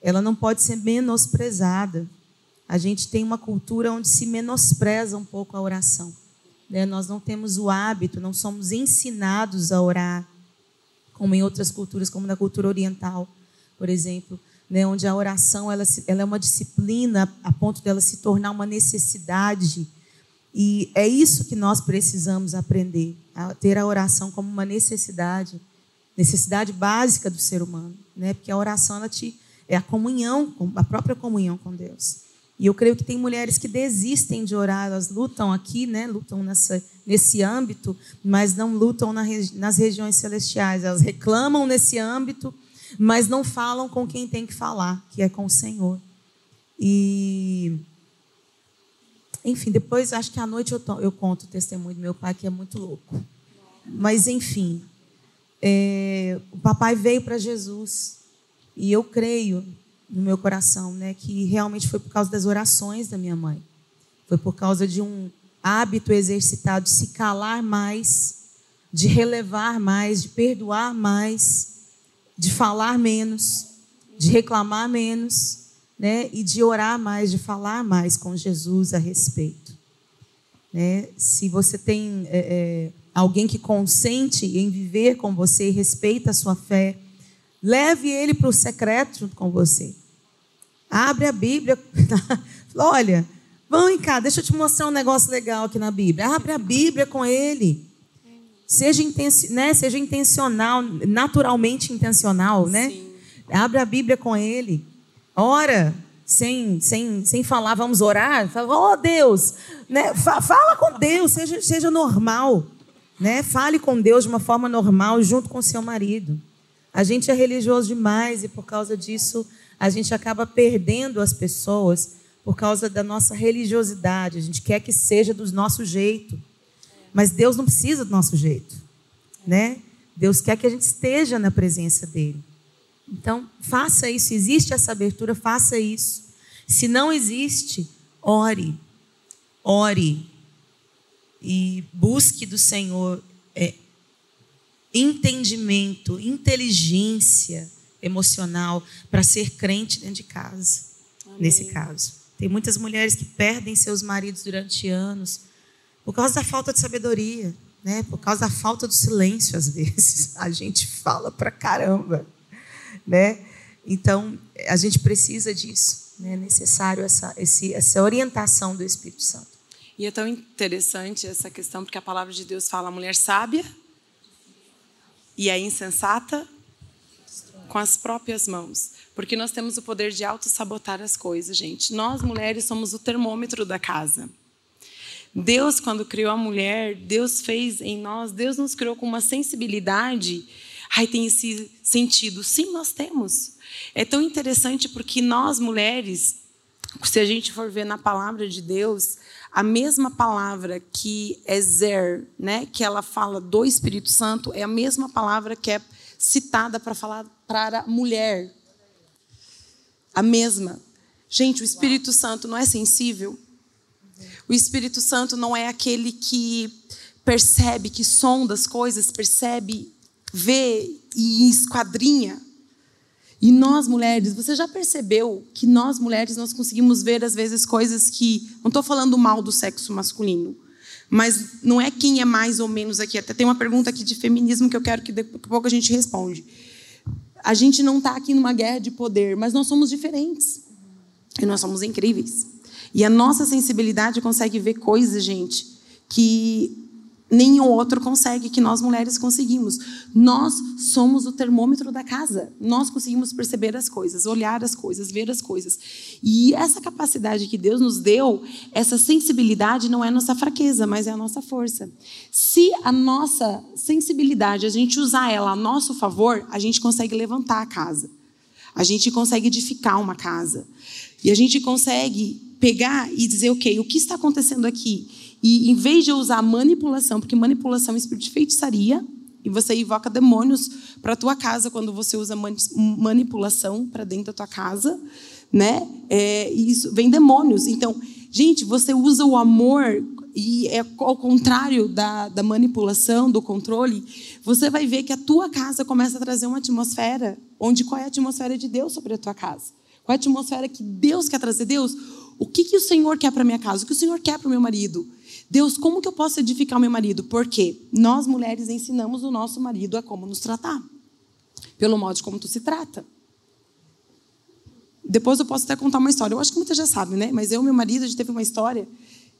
ela não pode ser menosprezada. A gente tem uma cultura onde se menospreza um pouco a oração. Né? Nós não temos o hábito, não somos ensinados a orar, como em outras culturas, como na cultura oriental, por exemplo, né? onde a oração ela, ela é uma disciplina a ponto dela se tornar uma necessidade. E é isso que nós precisamos aprender, a ter a oração como uma necessidade, necessidade básica do ser humano, né? Porque a oração ela te é a comunhão, a própria comunhão com Deus. E eu creio que tem mulheres que desistem de orar, elas lutam aqui, né? lutam nessa, nesse âmbito, mas não lutam na, nas regiões celestiais. Elas reclamam nesse âmbito, mas não falam com quem tem que falar, que é com o Senhor. E. Enfim, depois acho que à noite eu, eu conto o testemunho do meu pai, que é muito louco. Mas, enfim, é, o papai veio para Jesus e eu creio no meu coração, né, que realmente foi por causa das orações da minha mãe. Foi por causa de um hábito exercitado de se calar mais, de relevar mais, de perdoar mais, de falar menos, de reclamar menos, né, e de orar mais, de falar mais com Jesus a respeito. Né? Se você tem é, é, alguém que consente em viver com você e respeita a sua fé, Leve ele para o secreto junto com você. Abre a Bíblia. Olha, vem cá, deixa eu te mostrar um negócio legal aqui na Bíblia. Abre a Bíblia com ele. Seja, intenci né? Seja intencional, naturalmente intencional, né? Sim. Abre a Bíblia com ele. Ora, sem, sem, sem falar, vamos orar. Fala, oh Deus, né? fala com Deus, seja, seja normal. Né? Fale com Deus de uma forma normal, junto com seu marido. A gente é religioso demais e por causa disso a gente acaba perdendo as pessoas por causa da nossa religiosidade. A gente quer que seja do nosso jeito. Mas Deus não precisa do nosso jeito, né? Deus quer que a gente esteja na presença dele. Então, faça isso. Existe essa abertura, faça isso. Se não existe, ore. Ore. E busque do Senhor é, entendimento, inteligência emocional para ser crente dentro de casa. Amém. Nesse caso. Tem muitas mulheres que perdem seus maridos durante anos por causa da falta de sabedoria, né? Por causa da falta do silêncio às vezes. A gente fala pra caramba, né? Então, a gente precisa disso, né? É necessário essa esse, essa orientação do Espírito Santo. E é tão interessante essa questão porque a palavra de Deus fala a mulher sábia e a insensata com as próprias mãos. Porque nós temos o poder de auto-sabotar as coisas, gente. Nós, mulheres, somos o termômetro da casa. Deus, quando criou a mulher, Deus fez em nós, Deus nos criou com uma sensibilidade. Ai, tem esse sentido. Sim, nós temos. É tão interessante porque nós, mulheres, se a gente for ver na palavra de Deus, a mesma palavra que é zer, né, que ela fala do Espírito Santo, é a mesma palavra que é citada para falar para mulher. A mesma. Gente, o Espírito Santo não é sensível? O Espírito Santo não é aquele que percebe, que sonda as coisas, percebe, vê e esquadrinha. E nós mulheres, você já percebeu que nós mulheres nós conseguimos ver às vezes coisas que não estou falando mal do sexo masculino, mas não é quem é mais ou menos aqui. Até tem uma pergunta aqui de feminismo que eu quero que daqui a pouco a gente responde. A gente não está aqui numa guerra de poder, mas nós somos diferentes e nós somos incríveis. E a nossa sensibilidade consegue ver coisas, gente, que nenhum outro consegue, que nós mulheres conseguimos. Nós somos o termômetro da casa. Nós conseguimos perceber as coisas, olhar as coisas, ver as coisas. E essa capacidade que Deus nos deu, essa sensibilidade não é nossa fraqueza, mas é a nossa força. Se a nossa sensibilidade, a gente usar ela a nosso favor, a gente consegue levantar a casa. A gente consegue edificar uma casa. E a gente consegue pegar e dizer, ok, o que está acontecendo aqui? E em vez de usar manipulação, porque manipulação é espírito de feitiçaria, e você invoca demônios para a tua casa quando você usa manipulação para dentro da tua casa, né? É, isso vem demônios. Então, gente, você usa o amor e é ao contrário da, da manipulação, do controle, você vai ver que a tua casa começa a trazer uma atmosfera onde qual é a atmosfera de Deus sobre a tua casa? Qual é a atmosfera que Deus quer trazer? Deus, o que, que o Senhor quer para minha casa? O que o Senhor quer para o meu marido? Deus, como que eu posso edificar meu marido? Porque nós mulheres ensinamos o nosso marido a como nos tratar, pelo modo como tu se trata. Depois eu posso até contar uma história. Eu acho que muita já sabe, né? Mas eu e meu marido, a gente teve uma história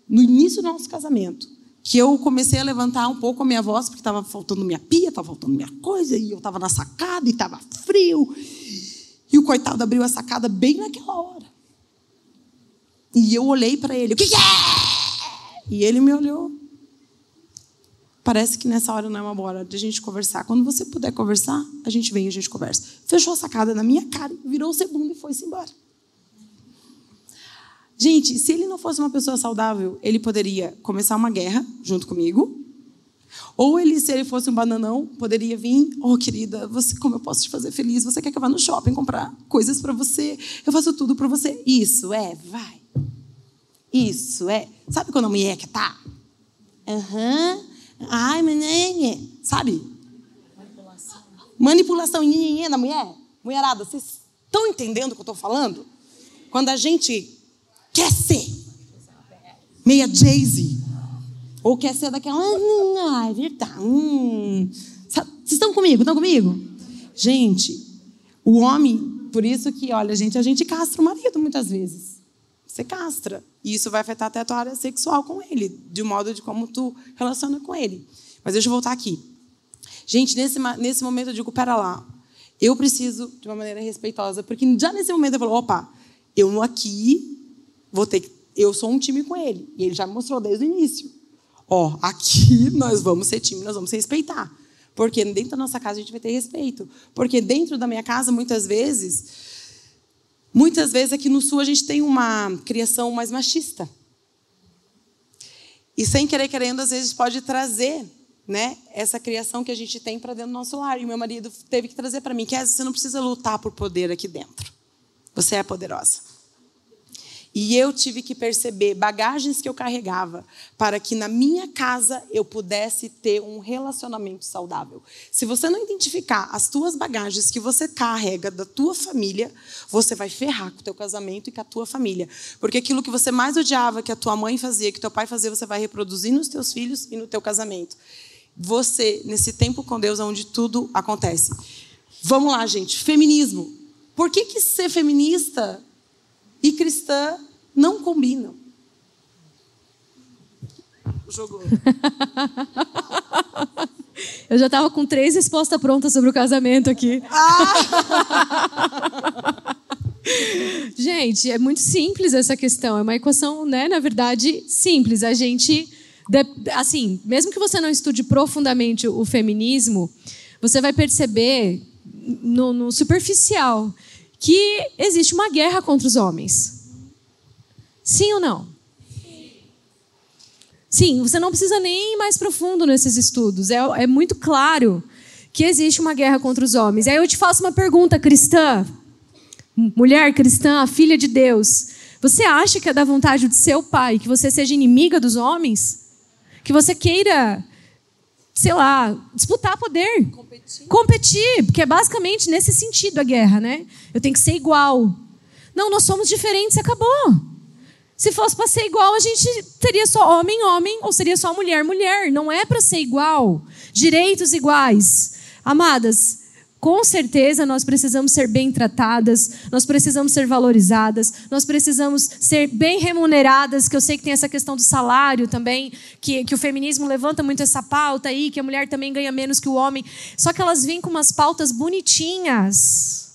no início do nosso casamento, que eu comecei a levantar um pouco a minha voz, porque estava faltando minha pia, estava faltando minha coisa, e eu estava na sacada e estava frio. E o coitado abriu a sacada bem naquela hora. E eu olhei para ele, o que, que é? E ele me olhou. Parece que nessa hora não é uma boa hora de a gente conversar. Quando você puder conversar, a gente vem e a gente conversa. Fechou a sacada na minha cara, virou o segundo e foi-se embora. Gente, se ele não fosse uma pessoa saudável, ele poderia começar uma guerra junto comigo. Ou ele, se ele fosse um bananão, poderia vir, oh querida, você, como eu posso te fazer feliz? Você quer que eu vá no shopping comprar coisas para você? Eu faço tudo para você. Isso é, vai. Isso é. Sabe quando a mulher que tá? Aham. Uhum. Ai, menina. Sabe? Manipulação. Manipulação da mulher. Mulherada, vocês estão entendendo o que eu estou falando? Quando a gente quer ser meia Jay-Z. Ou quer ser daquela. Ai, verdade. Hum. Vocês estão comigo? Estão comigo? Gente, o homem Por isso que, olha, gente, a gente castra o marido muitas vezes. Você castra. E isso vai afetar até a tua área sexual com ele, de modo de como tu relaciona com ele. Mas deixa eu voltar aqui. Gente, nesse, nesse momento eu digo, pera lá, eu preciso de uma maneira respeitosa, porque já nesse momento eu falo, opa, eu aqui vou ter que, eu sou um time com ele, e ele já me mostrou desde o início. Ó, aqui nós vamos ser time, nós vamos se respeitar. Porque dentro da nossa casa a gente vai ter respeito. Porque dentro da minha casa, muitas vezes, muitas vezes aqui no sul a gente tem uma criação mais machista. E sem querer querendo, às vezes pode trazer né, essa criação que a gente tem para dentro do nosso lar. E meu marido teve que trazer para mim que você não precisa lutar por poder aqui dentro. Você é poderosa. E eu tive que perceber bagagens que eu carregava para que na minha casa eu pudesse ter um relacionamento saudável. Se você não identificar as tuas bagagens que você carrega da tua família, você vai ferrar com o teu casamento e com a tua família. Porque aquilo que você mais odiava que a tua mãe fazia, que teu pai fazia, você vai reproduzir nos teus filhos e no teu casamento. Você, nesse tempo com Deus, onde tudo acontece. Vamos lá, gente. Feminismo. Por que, que ser feminista e cristã não combinam. Jogou. Eu já estava com três respostas prontas sobre o casamento aqui. Ah! gente, é muito simples essa questão. É uma equação, né, na verdade, simples. A gente, assim, mesmo que você não estude profundamente o feminismo, você vai perceber no, no superficial que existe uma guerra contra os homens. Sim ou não? Sim, você não precisa nem ir mais profundo nesses estudos. É, é muito claro que existe uma guerra contra os homens. Aí eu te faço uma pergunta, cristã, mulher cristã, filha de Deus. Você acha que é da vontade do seu pai que você seja inimiga dos homens? Que você queira, sei lá, disputar poder? Competir. Competir, porque é basicamente nesse sentido a guerra, né? Eu tenho que ser igual. Não, nós somos diferentes, acabou. Se fosse para ser igual, a gente seria só homem, homem, ou seria só mulher, mulher. Não é para ser igual. Direitos iguais. Amadas, com certeza nós precisamos ser bem tratadas, nós precisamos ser valorizadas, nós precisamos ser bem remuneradas, que eu sei que tem essa questão do salário também, que, que o feminismo levanta muito essa pauta aí, que a mulher também ganha menos que o homem. Só que elas vêm com umas pautas bonitinhas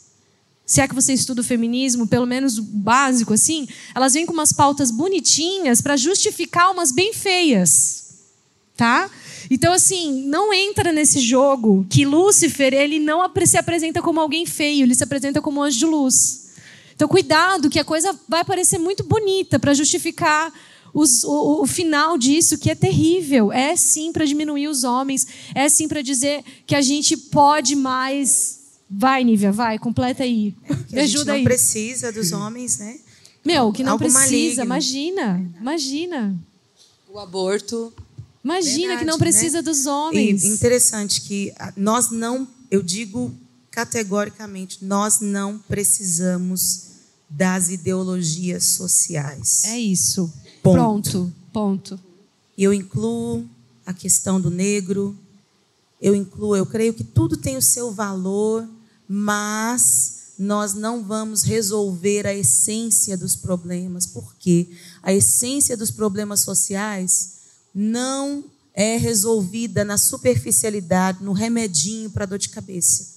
se é que você estuda o feminismo, pelo menos o básico assim, elas vêm com umas pautas bonitinhas para justificar umas bem feias. Tá? Então assim, não entra nesse jogo que Lúcifer, ele não se apresenta como alguém feio, ele se apresenta como um anjo de luz. Então cuidado que a coisa vai parecer muito bonita para justificar os, o, o, final disso, que é terrível. É sim para diminuir os homens, é sim para dizer que a gente pode mais Vai, Nívia, vai, completa aí. É, Me ajuda aí. não precisa dos homens, né? Meu, que não Algo precisa, maligno. imagina, imagina. O aborto. Imagina Verdade, que não precisa né? dos homens. E interessante que nós não, eu digo categoricamente, nós não precisamos das ideologias sociais. É isso. Ponto. Pronto, ponto. E eu incluo a questão do negro, eu incluo, eu creio que tudo tem o seu valor, mas nós não vamos resolver a essência dos problemas. Por quê? A essência dos problemas sociais não é resolvida na superficialidade, no remedinho para dor de cabeça.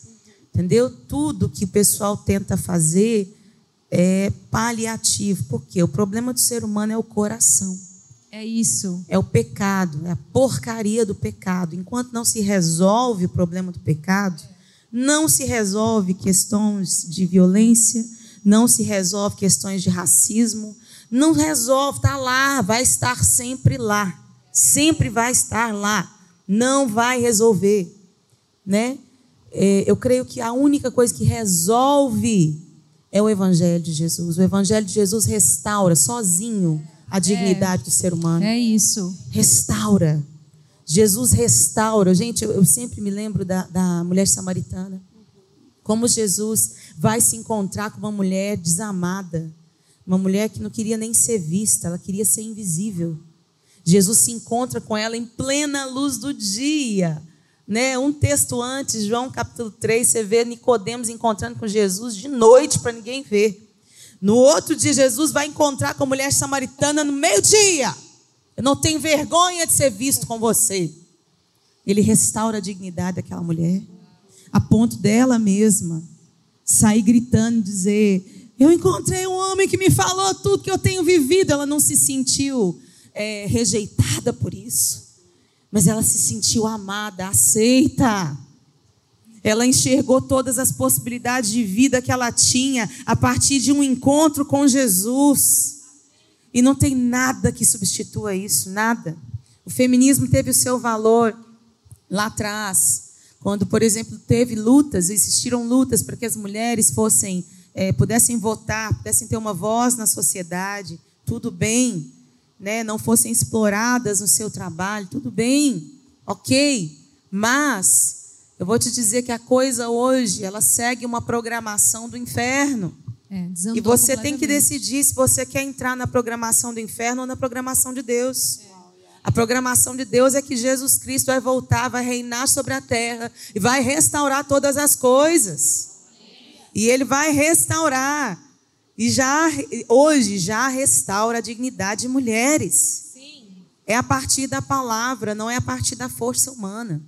Entendeu? Tudo que o pessoal tenta fazer é paliativo, porque o problema do ser humano é o coração. É isso. É o pecado, é a porcaria do pecado. Enquanto não se resolve o problema do pecado, não se resolve questões de violência, não se resolve questões de racismo, não resolve, está lá, vai estar sempre lá. Sempre vai estar lá. Não vai resolver. Né? É, eu creio que a única coisa que resolve é o Evangelho de Jesus. O Evangelho de Jesus restaura sozinho a dignidade é, do ser humano. É isso. Restaura. Jesus restaura. Gente, eu, eu sempre me lembro da, da mulher samaritana. Como Jesus vai se encontrar com uma mulher desamada. Uma mulher que não queria nem ser vista, ela queria ser invisível. Jesus se encontra com ela em plena luz do dia. Né? Um texto antes, João capítulo 3, você vê Nicodemos encontrando com Jesus de noite para ninguém ver. No outro dia, Jesus vai encontrar com a mulher samaritana no meio-dia. Eu não tenho vergonha de ser visto com você. Ele restaura a dignidade daquela mulher, a ponto dela mesma sair gritando, dizer: Eu encontrei um homem que me falou tudo que eu tenho vivido. Ela não se sentiu é, rejeitada por isso, mas ela se sentiu amada, aceita. Ela enxergou todas as possibilidades de vida que ela tinha a partir de um encontro com Jesus. E não tem nada que substitua isso, nada. O feminismo teve o seu valor lá atrás, quando, por exemplo, teve lutas, existiram lutas para que as mulheres fossem, é, pudessem votar, pudessem ter uma voz na sociedade, tudo bem, né? não fossem exploradas no seu trabalho, tudo bem, ok, mas eu vou te dizer que a coisa hoje, ela segue uma programação do inferno. É, e você tem que decidir se você quer entrar na programação do inferno ou na programação de Deus. A programação de Deus é que Jesus Cristo vai voltar, vai reinar sobre a terra e vai restaurar todas as coisas. E ele vai restaurar. E já hoje já restaura a dignidade de mulheres. É a partir da palavra, não é a partir da força humana.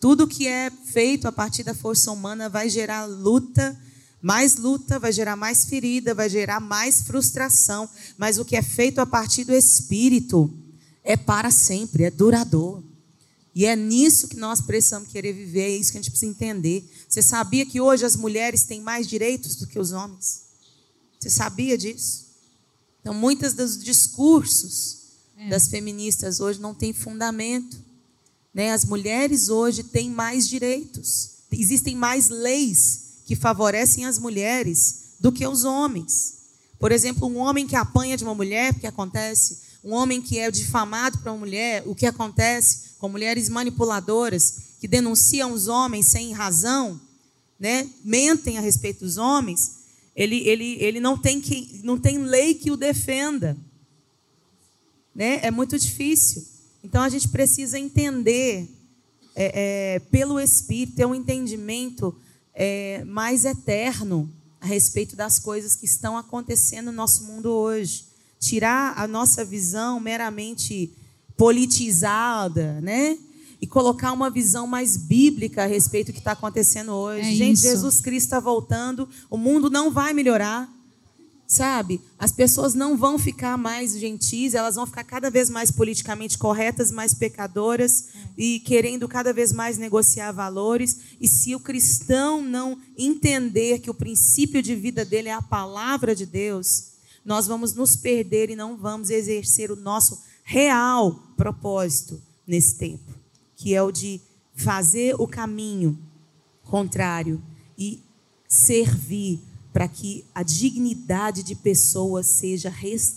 Tudo que é feito a partir da força humana vai gerar luta, mais luta, vai gerar mais ferida, vai gerar mais frustração. Mas o que é feito a partir do Espírito é para sempre, é duradouro. E é nisso que nós precisamos querer viver, é isso que a gente precisa entender. Você sabia que hoje as mulheres têm mais direitos do que os homens? Você sabia disso? Então, muitos dos discursos é. das feministas hoje não têm fundamento. Né? As mulheres hoje têm mais direitos. Existem mais leis que favorecem as mulheres do que os homens. Por exemplo, um homem que apanha de uma mulher, o que acontece? Um homem que é difamado para uma mulher, o que acontece? Com mulheres manipuladoras que denunciam os homens sem razão, né? mentem a respeito dos homens, ele, ele, ele não, tem que, não tem lei que o defenda. Né? É muito difícil. Então a gente precisa entender é, é, pelo Espírito, ter um entendimento é, mais eterno a respeito das coisas que estão acontecendo no nosso mundo hoje. Tirar a nossa visão meramente politizada, né? E colocar uma visão mais bíblica a respeito do que está acontecendo hoje. É Gente, isso. Jesus Cristo está voltando, o mundo não vai melhorar. Sabe? As pessoas não vão ficar mais gentis, elas vão ficar cada vez mais politicamente corretas, mais pecadoras e querendo cada vez mais negociar valores. E se o cristão não entender que o princípio de vida dele é a palavra de Deus, nós vamos nos perder e não vamos exercer o nosso real propósito nesse tempo, que é o de fazer o caminho contrário e servir para que a dignidade de pessoas seja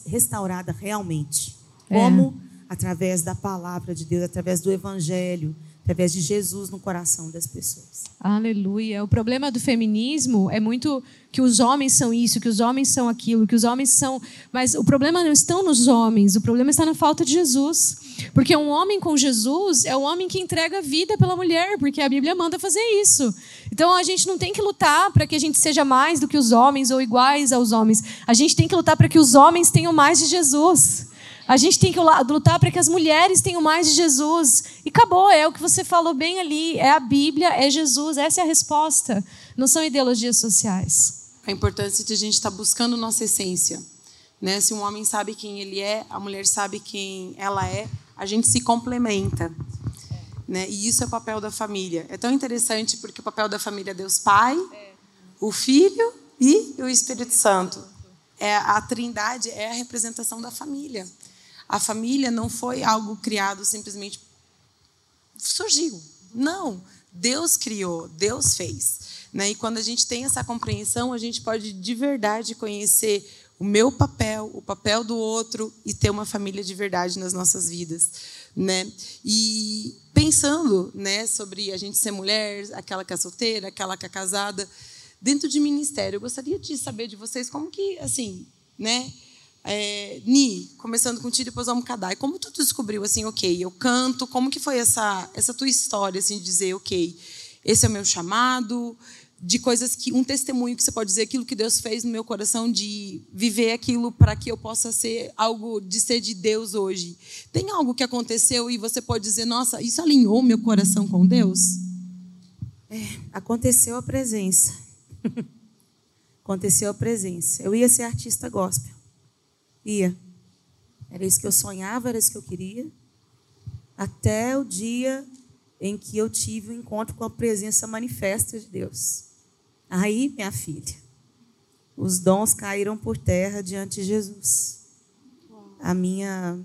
restaurada realmente. É. Como? Através da palavra de Deus, através do evangelho, através de Jesus no coração das pessoas. Aleluia. O problema do feminismo é muito que os homens são isso, que os homens são aquilo, que os homens são. Mas o problema não está nos homens, o problema está na falta de Jesus. Porque um homem com Jesus é o homem que entrega a vida pela mulher, porque a Bíblia manda fazer isso. Então a gente não tem que lutar para que a gente seja mais do que os homens ou iguais aos homens. A gente tem que lutar para que os homens tenham mais de Jesus. A gente tem que lutar para que as mulheres tenham mais de Jesus. E acabou, é o que você falou bem ali. É a Bíblia, é Jesus, essa é a resposta. Não são ideologias sociais. A importância de a gente estar tá buscando nossa essência. Né? Se um homem sabe quem ele é, a mulher sabe quem ela é, a gente se complementa. Né? E isso é o papel da família. É tão interessante porque o papel da família é Deus Pai, o Filho e o Espírito Santo. É, a trindade é a representação da família. A família não foi algo criado simplesmente surgiu. Não, Deus criou, Deus fez. Né? E quando a gente tem essa compreensão, a gente pode de verdade conhecer o meu papel, o papel do outro e ter uma família de verdade nas nossas vidas, né? E pensando, né, sobre a gente ser mulher, aquela que é solteira, aquela que é casada, dentro de ministério, eu gostaria de saber de vocês como que, assim, né, É, Ni, começando contigo, depois vamos Kadai. Como tu descobriu assim, ok, eu canto? Como que foi essa essa tua história assim de dizer, ok, esse é o meu chamado? De coisas que um testemunho que você pode dizer aquilo que Deus fez no meu coração de viver aquilo para que eu possa ser algo de ser de Deus hoje. Tem algo que aconteceu e você pode dizer, nossa, isso alinhou meu coração com Deus? É, aconteceu a presença. aconteceu a presença. Eu ia ser artista gospel. Ia. Era isso que eu sonhava, era isso que eu queria. Até o dia em que eu tive o um encontro com a presença manifesta de Deus. Aí, minha filha, os dons caíram por terra diante de Jesus. A minha,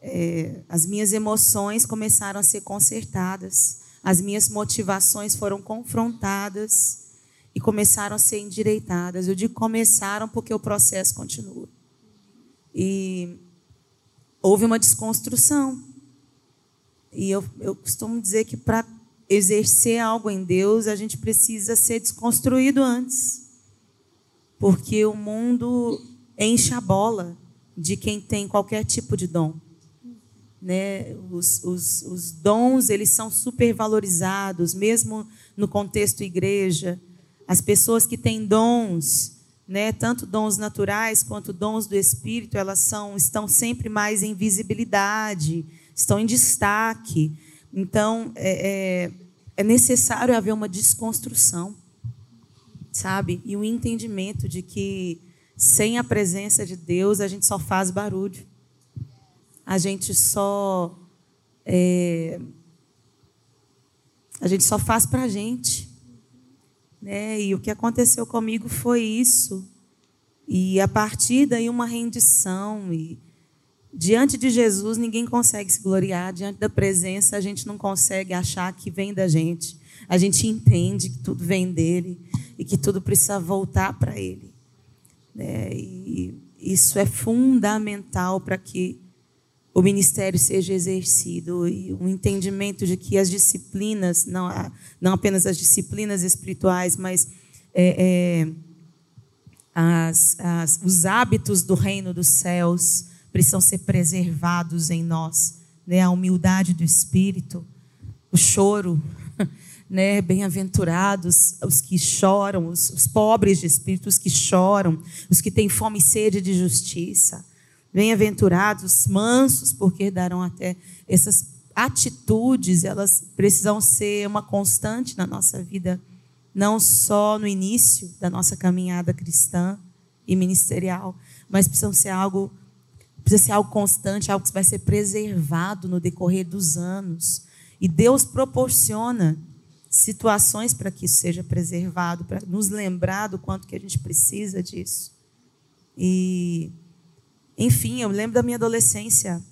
é, as minhas emoções começaram a ser consertadas, as minhas motivações foram confrontadas e começaram a ser endireitadas. Eu digo começaram porque o processo continua. E houve uma desconstrução. E eu, eu costumo dizer que para exercer algo em Deus, a gente precisa ser desconstruído antes. Porque o mundo enche a bola de quem tem qualquer tipo de dom. Né? Os, os, os dons eles são supervalorizados, mesmo no contexto igreja. As pessoas que têm dons, né, tanto dons naturais quanto dons do espírito, elas são estão sempre mais em visibilidade, estão em destaque. Então é, é, é necessário haver uma desconstrução, sabe, e um entendimento de que sem a presença de Deus a gente só faz barulho, a gente só é, a gente só faz para a gente. Né? E o que aconteceu comigo foi isso. E a partir daí uma rendição e diante de Jesus ninguém consegue se gloriar, diante da presença a gente não consegue achar que vem da gente. A gente entende que tudo vem dele e que tudo precisa voltar para ele. Né? E isso é fundamental para que o ministério seja exercido e um entendimento de que as disciplinas, não, não apenas as disciplinas espirituais, mas é, é, as, as, os hábitos do reino dos céus precisam ser preservados em nós. Né? A humildade do espírito, o choro, né? bem-aventurados os que choram, os, os pobres de espírito, os que choram, os que têm fome e sede de justiça Bem-aventurados, mansos, porque darão até essas atitudes, elas precisam ser uma constante na nossa vida, não só no início da nossa caminhada cristã e ministerial, mas precisam ser algo precisa ser algo constante, algo que vai ser preservado no decorrer dos anos. E Deus proporciona situações para que isso seja preservado, para nos lembrar do quanto que a gente precisa disso. E enfim, eu lembro da minha adolescência,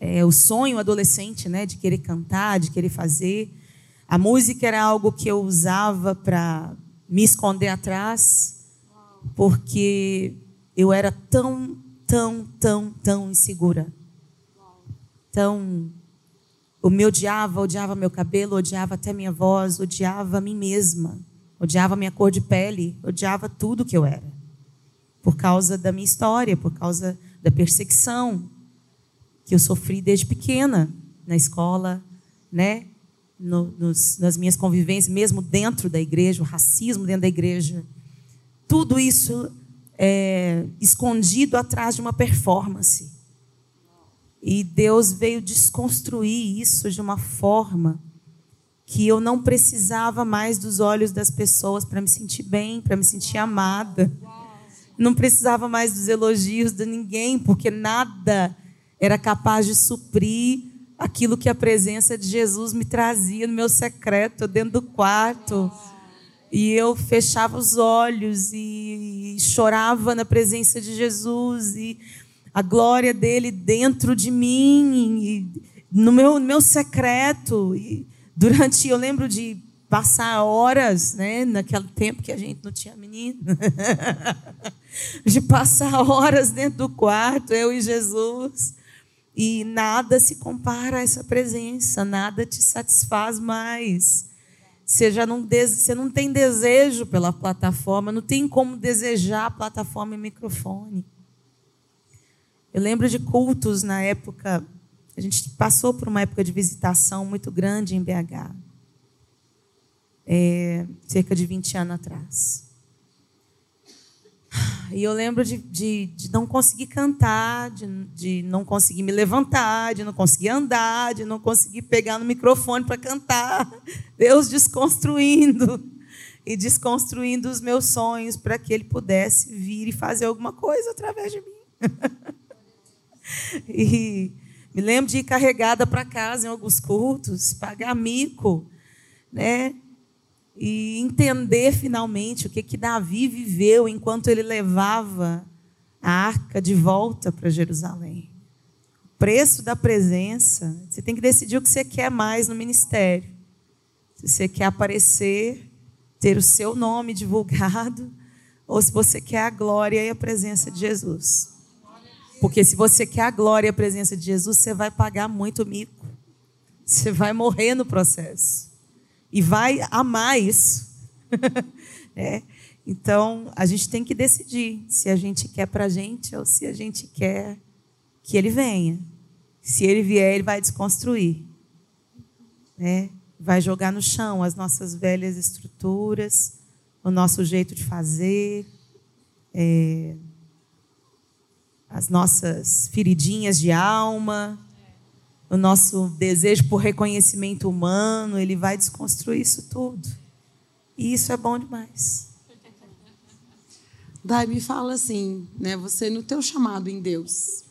é, o sonho adolescente, né, de querer cantar, de querer fazer. A música era algo que eu usava para me esconder atrás, porque eu era tão, tão, tão, tão insegura. Então, o me odiava, odiava meu cabelo, odiava até minha voz, odiava a mim mesma, odiava minha cor de pele, odiava tudo que eu era por causa da minha história, por causa da perseguição que eu sofri desde pequena na escola, né? No, nos, nas minhas convivências, mesmo dentro da igreja, o racismo dentro da igreja. Tudo isso é, escondido atrás de uma performance. E Deus veio desconstruir isso de uma forma que eu não precisava mais dos olhos das pessoas para me sentir bem, para me sentir amada não precisava mais dos elogios de ninguém, porque nada era capaz de suprir aquilo que a presença de Jesus me trazia no meu secreto, dentro do quarto. E eu fechava os olhos e chorava na presença de Jesus e a glória dele dentro de mim, no meu, no meu secreto. E durante, eu lembro de passar horas, né, naquele tempo que a gente não tinha menino, de passar horas dentro do quarto, eu e Jesus, e nada se compara a essa presença, nada te satisfaz mais. Você já não, você não tem desejo pela plataforma, não tem como desejar plataforma e microfone. Eu lembro de cultos na época, a gente passou por uma época de visitação muito grande em BH, é, cerca de 20 anos atrás. E eu lembro de, de, de não conseguir cantar, de, de, não conseguir me levantar, de não conseguir andar, de não conseguir pegar no microfone para cantar. Deus desconstruindo e desconstruindo os meus sonhos para que Ele pudesse vir e fazer alguma coisa através de mim. e me lembro de ir carregada para casa em alguns cultos, pagar mico, né? E entender finalmente o que que Davi viveu enquanto ele levava a arca de volta para Jerusalém. O preço da presença, você tem que decidir o que você quer mais no ministério. Se você quer aparecer, ter o seu nome divulgado, ou se você quer a glória e a presença de Jesus. Porque se você quer a glória e a presença de Jesus, você vai pagar muito mico. Você vai morrer no processo e vai amar isso. é. Então, a gente tem que decidir se a gente quer para a gente ou se a gente quer que ele venha. Se ele vier, ele vai desconstruir. Né? Vai jogar no chão as nossas velhas estruturas, o nosso jeito de fazer, é, as nossas feridinhas de alma, o nosso desejo por reconhecimento humano, ele vai desconstruir isso tudo. E isso é bom demais. Dai, me fala assim, né? Você no teu chamado em Deus.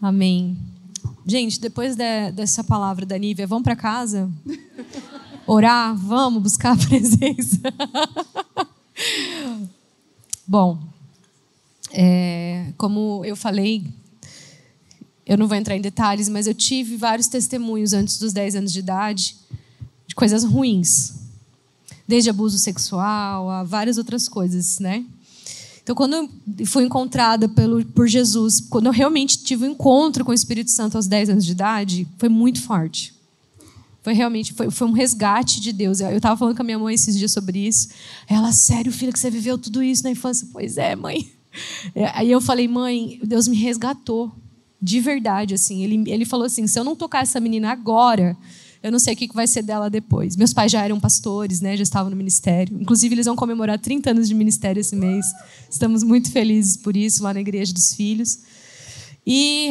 Amém. Gente, depois de, dessa palavra da Nívia, vamos para casa? Orar? Vamos buscar a presença? Bom, é, como eu falei eu não vou entrar em detalhes, mas eu tive vários testemunhos antes dos 10 anos de idade de coisas ruins. Desde abuso sexual a várias outras coisas, né? Então, quando eu fui encontrada pelo, por Jesus, quando eu realmente tive um encontro com o Espírito Santo aos 10 anos de idade, foi muito forte. Foi realmente foi, foi um resgate de Deus. Eu estava falando com a minha mãe esses dias sobre isso. Ela, sério, filha, que você viveu tudo isso na infância? Pois é, mãe. Aí eu falei, mãe, Deus me resgatou de verdade, assim. Ele, ele falou assim: se eu não tocar essa menina agora, eu não sei o que vai ser dela depois. Meus pais já eram pastores, né? Já estavam no ministério. Inclusive, eles vão comemorar 30 anos de ministério esse mês. Estamos muito felizes por isso, lá na Igreja dos Filhos. E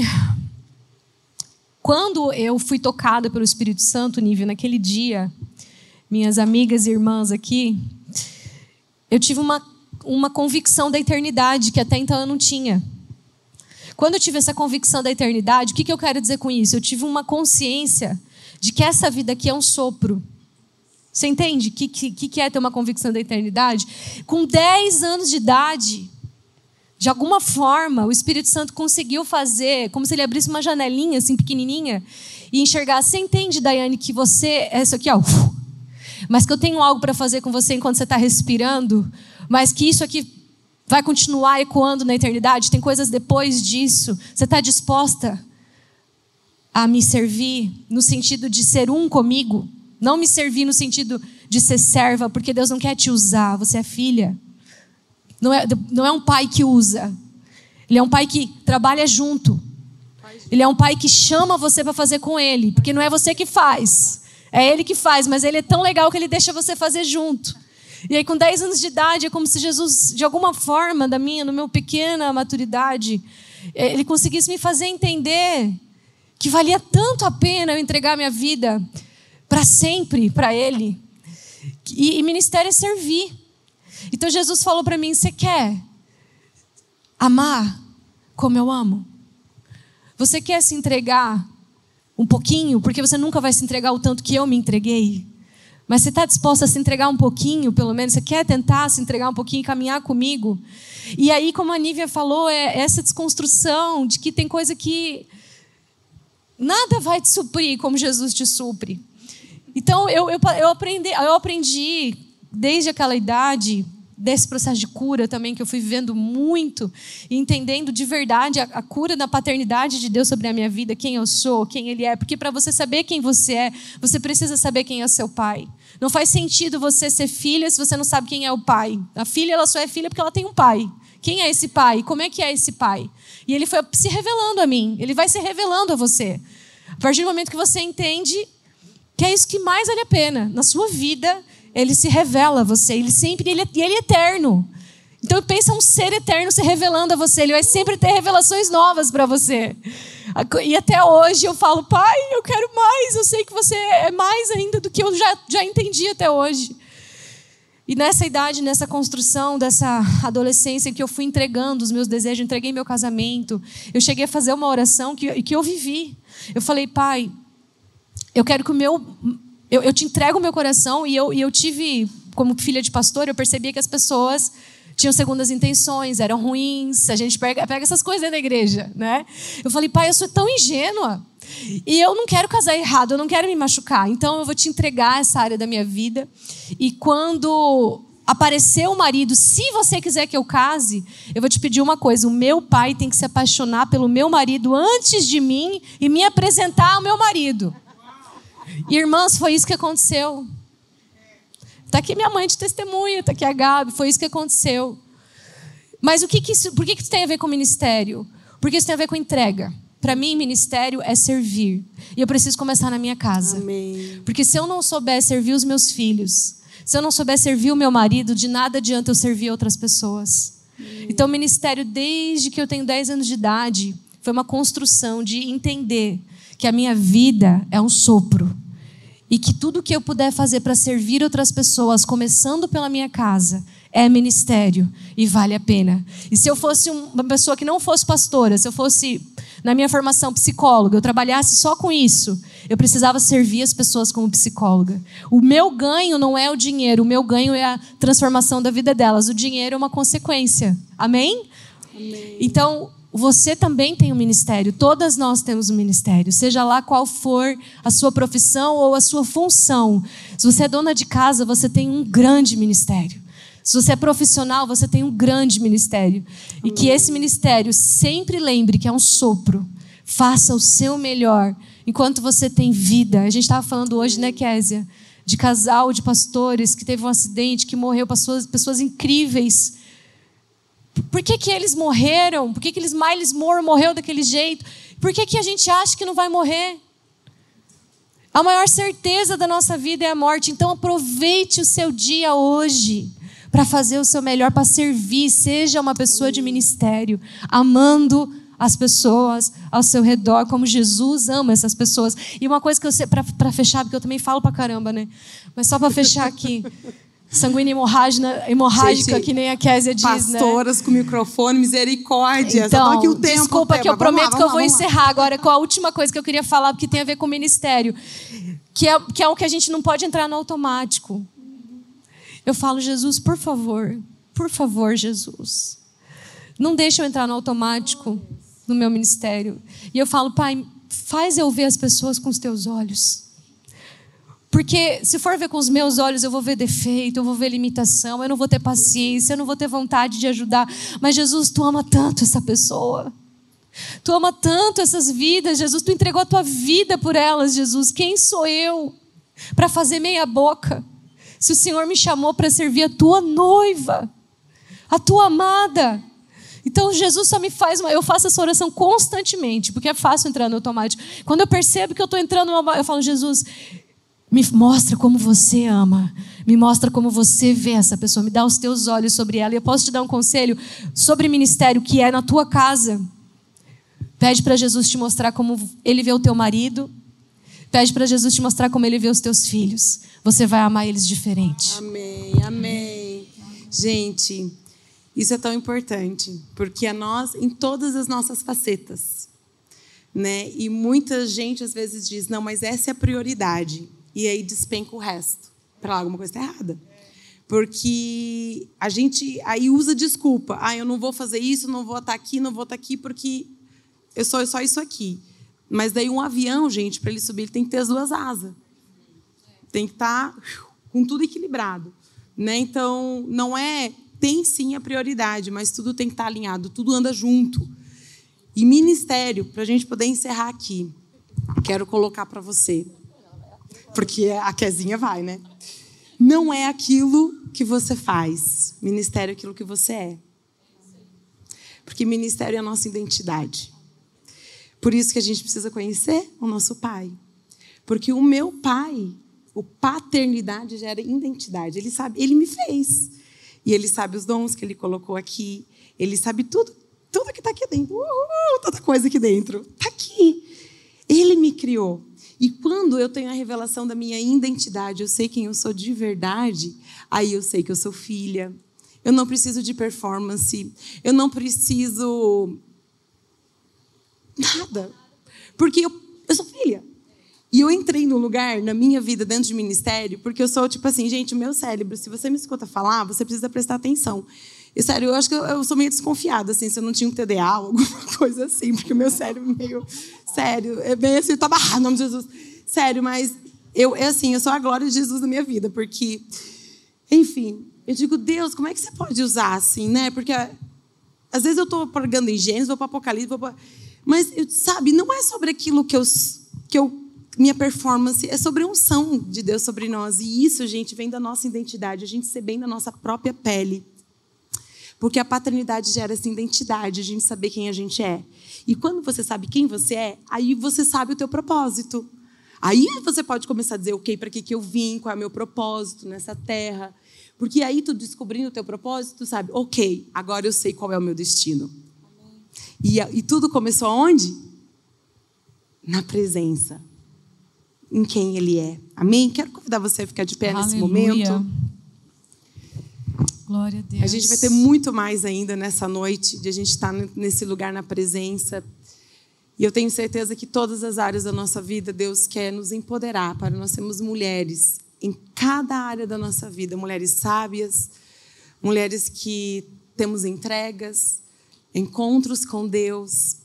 quando eu fui tocada pelo Espírito Santo, Nível, naquele dia, minhas amigas e irmãs aqui, eu tive uma, uma convicção da eternidade que até então eu não tinha. Quando eu tive essa convicção da eternidade, o que, que eu quero dizer com isso? Eu tive uma consciência de que essa vida aqui é um sopro. Você entende o que, que, que é ter uma convicção da eternidade? Com 10 anos de idade, de alguma forma, o Espírito Santo conseguiu fazer, como se ele abrisse uma janelinha assim pequenininha e enxergar. Você entende, Daiane, que você é isso aqui, ó, mas que eu tenho algo para fazer com você enquanto você está respirando, mas que isso aqui vai continuar ecoando na eternidade? Tem coisas depois disso? Você está disposta a me servir no sentido de ser um comigo? Não me servir no sentido de ser serva, porque Deus não quer te usar, você é filha. Não é, não é um pai que usa, ele é um pai que trabalha junto. Ele é um pai que chama você para fazer com ele, porque não é você que faz, é ele que faz, mas ele é tão legal que ele deixa você fazer junto. E aí, com 10 anos de idade, é como se Jesus, de alguma forma, da minha, no meu pequena maturidade, eh, ele conseguisse me fazer entender que valia tanto a pena eu entregar minha vida para sempre para Ele. E, e ministério é servir. Então Jesus falou para mim: Você quer amar como eu amo? Você quer se entregar um pouquinho? Porque você nunca vai se entregar o tanto que eu me entreguei. Mas você está disposto a se entregar um pouquinho, pelo menos? Você quer tentar se entregar um pouquinho e caminhar comigo? E aí, como a Nívia falou, é essa desconstrução de que tem coisa que nada vai te suprir como Jesus te supre. Então, eu, eu, eu, aprendi, eu aprendi desde aquela idade desse processo de cura também que eu fui vivendo muito e entendendo de verdade a, a, cura da paternidade de Deus sobre a minha vida, quem eu sou, quem Ele é. Porque para você saber quem você é, você precisa saber quem é seu pai. Não faz sentido você ser filha se você não sabe quem é o pai. A filha ela só é filha porque ela tem um pai Quem é esse pai? Como é que é esse pai? E ele foi se revelando a mim. Ele vai se revelando a você. A partir do momento que você entende que é isso que mais vale a pena na sua vida, ele se revela a você. Ele sempre ele, é, e ele é eterno. Então pensa um ser eterno se revelando a você. Ele vai sempre ter revelações novas para você. E até hoje eu falo, pai, eu quero mais. Eu sei que você é mais ainda do que eu já, já entendi até hoje. E nessa idade, nessa construção dessa adolescência que eu fui entregando os meus desejos, entreguei meu casamento, eu cheguei a fazer uma oração que, que eu vivi. Eu falei, pai, eu quero que o meu. Eu, eu te entrego o meu coração e eu, e eu tive, como filha de pastor, eu percebia que as pessoas tinham segundas intenções, eram ruins. A gente pega, pega essas coisas da igreja, né? Eu falei, pai, eu sou tão ingênua. E eu não quero casar errado, eu não quero me machucar. Então eu vou te entregar essa área da minha vida. E quando aparecer o marido, se você quiser que eu case, eu vou te pedir uma coisa: o meu pai tem que se apaixonar pelo meu marido antes de mim e me apresentar ao meu marido. Irmãs, foi isso que aconteceu. Está aqui minha mãe de testemunha, está aqui a Gabi, foi isso que aconteceu. Mas o que, que isso, por que, que isso tem a ver com ministério? Porque isso tem a ver com entrega. Para mim, ministério é servir. E eu preciso começar na minha casa. Amém. Porque se eu não souber servir os meus filhos, se eu não souber servir o meu marido, de nada adianta eu servir outras pessoas. Amém. Então, ministério, desde que eu tenho 10 anos de idade, foi uma construção de entender que a minha vida é um sopro e que tudo que eu puder fazer para servir outras pessoas, começando pela minha casa, é ministério e vale a pena. E se eu fosse uma pessoa que não fosse pastora, se eu fosse na minha formação psicóloga, eu trabalhasse só com isso, eu precisava servir as pessoas como psicóloga. O meu ganho não é o dinheiro, o meu ganho é a transformação da vida delas. O dinheiro é uma consequência. Amém? Amém. Então, você também tem um ministério, todas nós temos um ministério, seja lá qual for a sua profissão ou a sua função. Se você é dona de casa, você tem um grande ministério. Se você é profissional, você tem um grande ministério. E que esse ministério sempre lembre que é um sopro. Faça o seu melhor enquanto você tem vida. A gente estava falando hoje, né, Késia? De casal de pastores que teve um acidente, que morreu, pessoas, pessoas incríveis por que, que eles morreram? Por que, que eles, Miles Moore morreu daquele jeito? Por que, que a gente acha que não vai morrer? A maior certeza da nossa vida é a morte. Então aproveite o seu dia hoje para fazer o seu melhor, para servir. Seja uma pessoa de ministério, amando as pessoas ao seu redor, como Jesus ama essas pessoas. E uma coisa que eu sei, para fechar, porque eu também falo para caramba, né? Mas só para fechar aqui sanguínea hemorrágica, hemorrágica Gente, que nem a Késia diz, pastoras né? Pastoras com microfone, misericórdia. Então, aqui o tempo, desculpa que eu prometo lá, que eu vou lá, encerrar agora com a última coisa que eu queria falar, porque tem a ver com o ministério, que é, que é o que a gente não pode entrar no automático. Eu falo, Jesus, por favor, por favor, Jesus, não deixe eu entrar no automático no meu ministério. E eu falo, Pai, faz eu ver as pessoas com os teus olhos. Porque se for ver com os meus olhos, eu vou ver defeito, eu vou ver limitação, eu não vou ter paciência, eu não vou ter vontade de ajudar. Mas Jesus, tu ama tanto essa pessoa. Tu ama tanto essas vidas, Jesus. Tu entregou a tua vida por elas, Jesus. Quem sou eu para fazer meia boca? Se o Senhor me chamou para servir a tua noiva, a tua amada. Então Jesus só me faz uma. Eu faço essa oração constantemente, porque é fácil entrar no automático. Quando eu percebo que eu estou entrando. Eu falo, Jesus, me mostra como você ama. Me mostra como você vê essa pessoa. Me dá os teus olhos sobre ela. E eu posso te dar um conselho sobre ministério que é na tua casa. Pede para Jesus te mostrar como ele vê o teu marido. Pede para Jesus te mostrar como ele vê os teus filhos. Você vai amar eles diferente. Amém, amém. Gente, isso é tão importante, porque a nós, em todas as nossas facetas, né? E muita gente às vezes diz: não, mas essa é a prioridade e aí despenca o resto. Para alguma coisa está errada. Porque a gente aí usa desculpa. Ah, eu não vou fazer isso, não vou estar aqui, não vou estar aqui porque eu sou só isso aqui. Mas daí um avião, gente, para ele subir, ele tem que ter as duas asas. Tem que estar tá com tudo equilibrado. Né? Então, não é. Tem sim a prioridade, mas tudo tem que estar tá alinhado, tudo anda junto. E ministério, para a gente poder encerrar aqui, quero colocar para você porque a Kezinha vai, né? Não é aquilo que você faz. Ministério é aquilo que você é. Porque ministério é a nossa identidade. Por isso que a gente precisa conhecer o nosso pai. Porque o meu pai, o paternidade gera identidade. Ele sabe, ele me fez. E ele sabe os dons que ele colocou aqui. Ele sabe tudo, tudo que está aqui dentro. Uhul, toda coisa aqui dentro. Está aqui. Ele me criou. E quando eu tenho a revelação da minha identidade, eu sei quem eu sou de verdade, aí eu sei que eu sou filha. Eu não preciso de performance. Eu não preciso. Nada. Porque eu, eu sou filha. E eu entrei num lugar na minha vida dentro de ministério, porque eu sou tipo assim, gente, o meu cérebro, se você me escuta falar, você precisa prestar atenção. E sério, eu acho que eu, eu sou meio desconfiada, assim, se eu não tinha um TDA, alguma coisa assim, porque o meu cérebro meio. Sério, é bem assim, tá barrado, nome de Jesus. Sério, mas eu, é assim, eu sou a glória de Jesus na minha vida, porque, enfim, eu digo, Deus, como é que você pode usar assim, né? Porque às vezes eu estou pregando em Gênesis, vou para Apocalipse, vou pra... mas, sabe, não é sobre aquilo que eu, que eu minha performance é sobre a unção de Deus sobre nós. E isso, gente, vem da nossa identidade, a gente ser bem da nossa própria pele. Porque a paternidade gera essa identidade, a gente saber quem a gente é. E quando você sabe quem você é, aí você sabe o teu propósito. Aí você pode começar a dizer, ok, para que, que eu vim, qual é o meu propósito nessa terra. Porque aí tu descobrindo o teu propósito, sabe, ok, agora eu sei qual é o meu destino. E, e tudo começou aonde? Na presença em quem Ele é. Amém? Quero convidar você a ficar de pé Aleluia. nesse momento. Glória a Deus. A gente vai ter muito mais ainda nessa noite, de a gente estar nesse lugar na presença. E eu tenho certeza que todas as áreas da nossa vida, Deus quer nos empoderar para nós sermos mulheres em cada área da nossa vida, mulheres sábias, mulheres que temos entregas, encontros com Deus,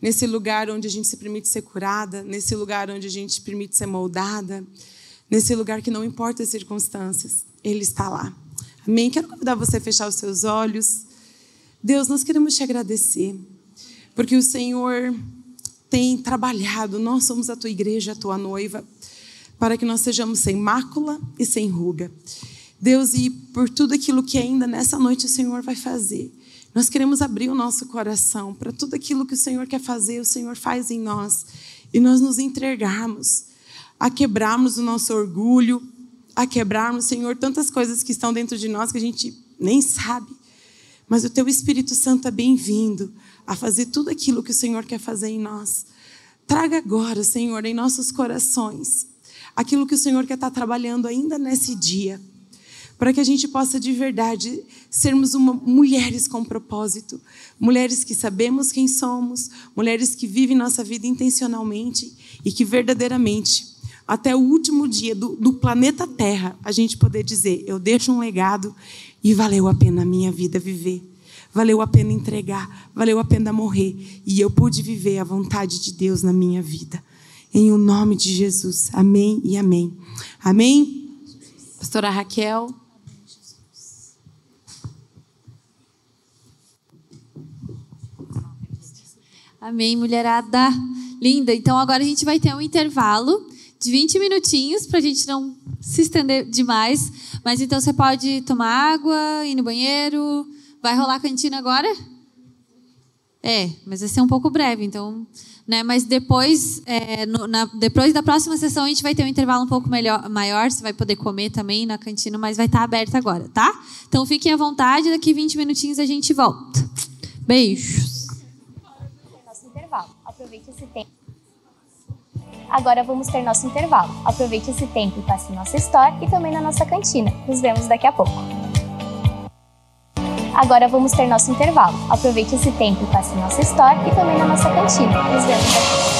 nesse lugar onde a gente se permite ser curada, nesse lugar onde a gente se permite ser moldada, nesse lugar que não importa as circunstâncias, Ele está lá. Amém? Quero convidar você a fechar os seus olhos. Deus, nós queremos te agradecer, porque o Senhor tem trabalhado, nós somos a tua igreja, a tua noiva, para que nós sejamos sem mácula e sem ruga. Deus, e por tudo aquilo que ainda nessa noite o Senhor vai fazer. Nós queremos abrir o nosso coração para tudo aquilo que o Senhor quer fazer, o Senhor faz em nós. E nós nos entregarmos, a quebrarmos o nosso orgulho, a quebrarmos, Senhor, tantas coisas que estão dentro de nós que a gente nem sabe. Mas o Teu Espírito Santo é bem-vindo a fazer tudo aquilo que o Senhor quer fazer em nós. Traga agora, Senhor, em nossos corações, aquilo que o Senhor quer estar trabalhando ainda nesse dia para que a gente possa de verdade sermos uma, mulheres com propósito, mulheres que sabemos quem somos, mulheres que vivem nossa vida intencionalmente e que verdadeiramente, até o último dia do, do planeta Terra, a gente poder dizer: eu deixo um legado e valeu a pena a minha vida viver. Valeu a pena entregar, valeu a pena morrer. E eu pude viver a vontade de Deus na minha vida. Em o nome de Jesus. Amém e amém. Amém? Pastora Raquel. Amém, mulherada. Linda. Então agora a gente vai ter um intervalo de 20 minutinhos para a gente não se estender demais. Mas então você pode tomar água, ir no banheiro. Vai rolar a cantina agora? É, mas vai ser um pouco breve, então. Né? Mas depois, é, no, na, depois da próxima sessão, a gente vai ter um intervalo um pouco melhor, maior. Você vai poder comer também na cantina, mas vai estar aberta agora, tá? Então fiquem à vontade, daqui 20 minutinhos a gente volta. Beijos intervalo. Aproveite esse tempo. Agora vamos ter nosso intervalo. Aproveite esse tempo e passe em nossa store e também na nossa cantina. Nos vemos daqui a pouco. Agora vamos ter nosso intervalo. Aproveite esse tempo e passe em nossa store e também na nossa cantina. Nos vemos daqui a pouco.